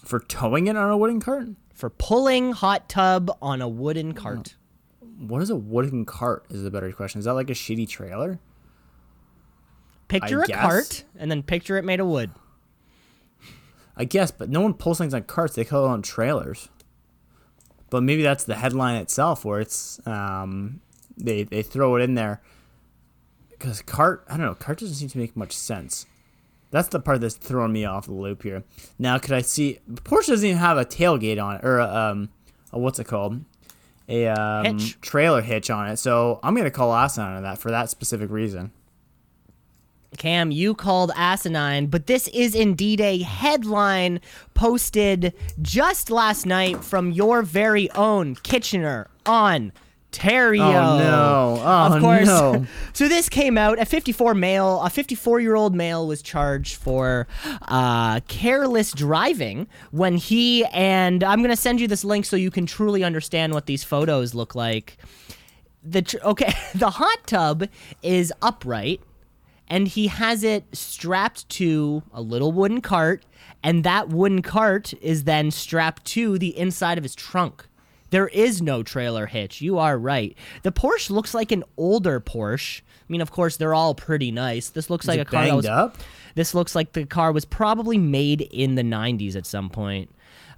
For towing it on a wooden cart. For pulling hot tub on a wooden cart. What is a wooden cart? Is the better question. Is that like a shitty trailer? Picture I a guess. cart and then picture it made of wood. I guess, but no one pulls things on carts. They call it on trailers. But maybe that's the headline itself, where it's um, they they throw it in there because cart. I don't know. Cart doesn't seem to make much sense. That's the part that's throwing me off the loop here. Now, could I see Porsche doesn't even have a tailgate on it, or a, um, a, what's it called? A um, Hitch. trailer hitch on it. So I'm gonna call asinine on that for that specific reason. Cam, you called asinine, but this is indeed a headline posted just last night from your very own Kitchener, Ontario. Oh, no. Oh, of course. no. so this came out. A 54 male, a 54 year old male was charged for uh, careless driving when he and I'm gonna send you this link so you can truly understand what these photos look like. The tr- okay, the hot tub is upright and he has it strapped to a little wooden cart, and that wooden cart is then strapped to the inside of his trunk. There is no trailer hitch. You are right. The Porsche looks like an older Porsche. I mean, of course, they're all pretty nice. This looks like it a car that was. up? This looks like the car was probably made in the 90s at some point.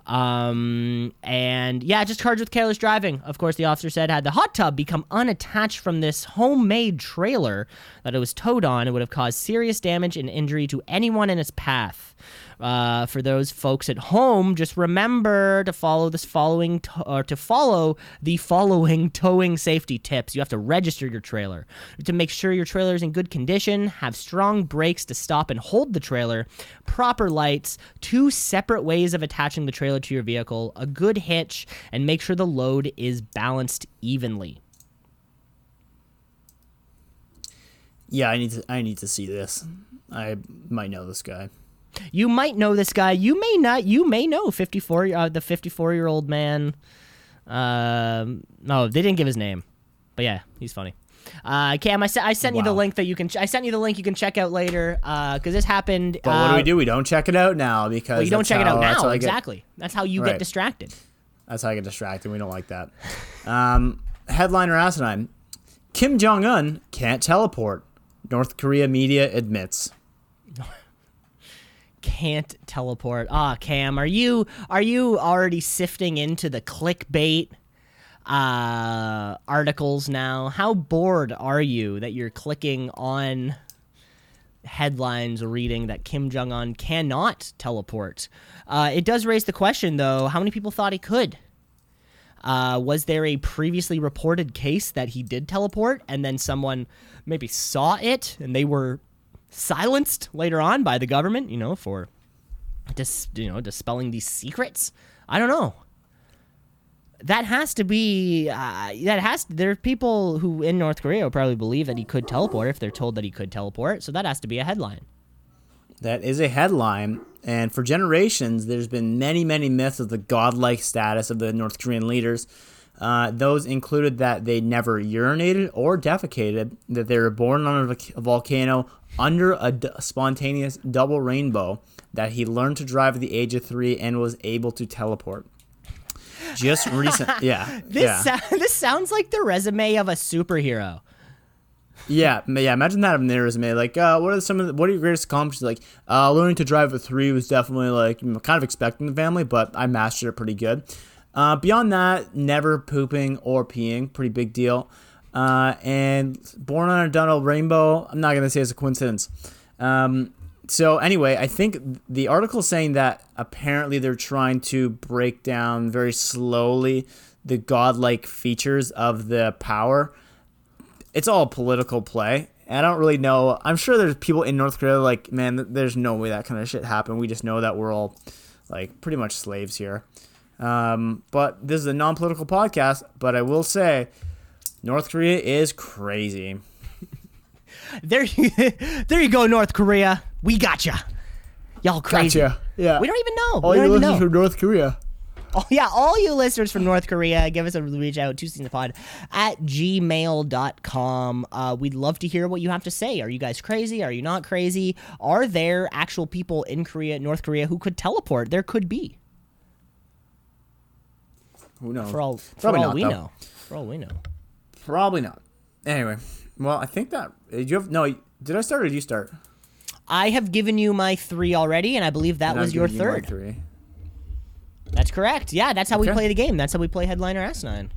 Um, and yeah, just charged with careless driving. Of course, the officer said had the hot tub become unattached from this homemade trailer that it was towed on, it would have caused serious damage and injury to anyone in its path. Uh, for those folks at home, just remember to follow this following or to follow the following towing safety tips. You have to register your trailer to make sure your trailer is in good condition. Have strong brakes to stop and hold the trailer. Proper lights. Two separate ways of attaching the trailer to your vehicle. A good hitch, and make sure the load is balanced evenly. Yeah, I need to. I need to see this. I might know this guy. You might know this guy. You may not. You may know 54. Uh, the 54 year old man. Um, no, they didn't give his name, but yeah, he's funny. Uh, Cam, I, I sent you the link that you can. Ch- I sent you the link you can check out later. Uh, because this happened. But what do uh, we do? We don't check it out now because Well, you don't check it out how- that's now. get- Exactly. That's how you get distracted. that's how I get distracted. We don't like that. Um, headliner asinine: Kim Jong Un can't teleport. North Korea media admits. Can't teleport. Ah, Cam, are you are you already sifting into the clickbait uh articles now? How bored are you that you're clicking on headlines reading that Kim Jong Un cannot teleport? Uh, it does raise the question, though. How many people thought he could? Uh, was there a previously reported case that he did teleport, and then someone maybe saw it and they were silenced later on by the government? You know, for dis- you know dispelling these secrets. I don't know. That has to be. Uh, that has. There are people who in North Korea probably believe that he could teleport if they're told that he could teleport. So that has to be a headline. That is a headline, and for generations, there's been many, many myths of the godlike status of the North Korean leaders. Uh, those included that they never urinated or defecated, that they were born on a, volcano under a d- spontaneous double rainbow, that he learned to drive at the age of three and was able to teleport. Just recent, yeah, This yeah. sou- this sounds like the resume of a superhero. Yeah, yeah. Imagine that in their resume. Like, uh, what are some of the, what are your greatest accomplishments? Like, uh, learning to drive at three was definitely like kind of expecting the family, but I mastered it pretty good. Uh, beyond that, never pooping or peeing, pretty big deal. Uh, and born on a Donald rainbow, I'm not gonna say it's a coincidence. Um, so anyway, I think the article saying that apparently they're trying to break down very slowly the godlike features of the power. It's all political play. I don't really know. I'm sure there's people in North Korea like, man, there's no way that kind of shit happened. We just know that we're all like pretty much slaves here. Um, but this is a non-political podcast. But I will say, North Korea is crazy. There, you, there you go, North Korea. We got ya. Y'all crazy. Gotcha. Yeah. We don't even know. All we you listeners from North Korea. Oh, yeah, all you listeners from North Korea, give us a reach out to pod at gmail.com. Uh, we'd love to hear what you have to say. Are you guys crazy? Are you not crazy? Are there actual people in Korea, North Korea, who could teleport? There could be. Who knows? For all, for Probably all not, we though. know. For all we know. Probably not. Anyway, well, I think that did you have no. Did I start or did you start? I have given you my three already, and I believe that And was I've your given you my third. three. That's correct. Yeah, that's how we play the game. That's how we play Headliner Asinine.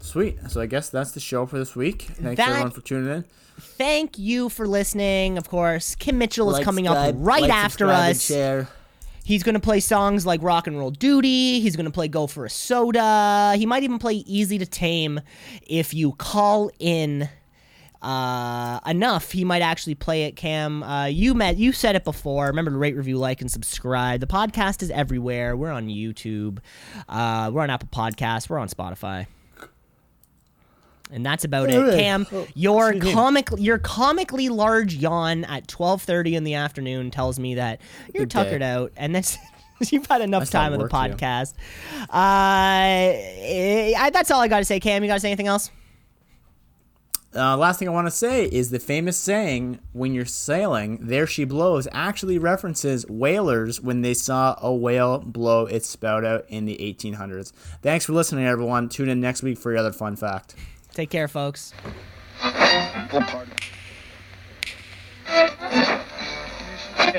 Sweet. So I guess that's the show for this week. Thanks That- everyone for tuning in. Thank you for listening. Of course, Kim Mitchell is Like, coming up right like, after subscribe, and us. He's going to play songs like Rock and Roll Duty. He's going to play Go for a Soda. He might even play Easy to Tame if you call in uh, enough. He might actually play it, Cam. Uh, you met, you said it before. Remember to rate, review, like, and subscribe. The podcast is everywhere. We're on YouTube. Uh, we're on Apple Podcasts. We're on Spotify. And that's about it. Cam, Oh, your comic your comically large yawn at 12:30 in the afternoon tells me that you're Good day. tuckered out and that's you've had enough That's time of the podcast. Uh, I, that's all I got to say. Cam, you got to say anything else? Uh, last thing I want to say is the famous saying, when you're sailing, there she blows, actually references whalers when they saw a whale blow its spout out in the 1800s. Thanks for listening, everyone. Tune in next week for your other fun fact. Take care, folks.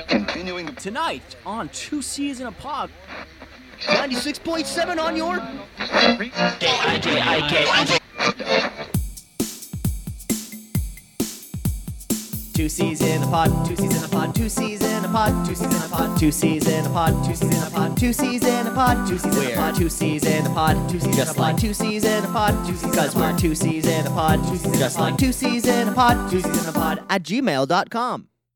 Continuing Tonight on Two C's in a Pod. 96.7 on your. Two C's in a pod, two C's in a pod, two C's in a pod, two C's in a pod, two C's in a pod, two C's in a pod, two C's in a pod, two C's in a pod, two C's in a pod, two C's in a pod, two C's in a pod, two C's because we're two C's in a pod, two C's just like two C's in a pod, two C's in a pod at gmail.com.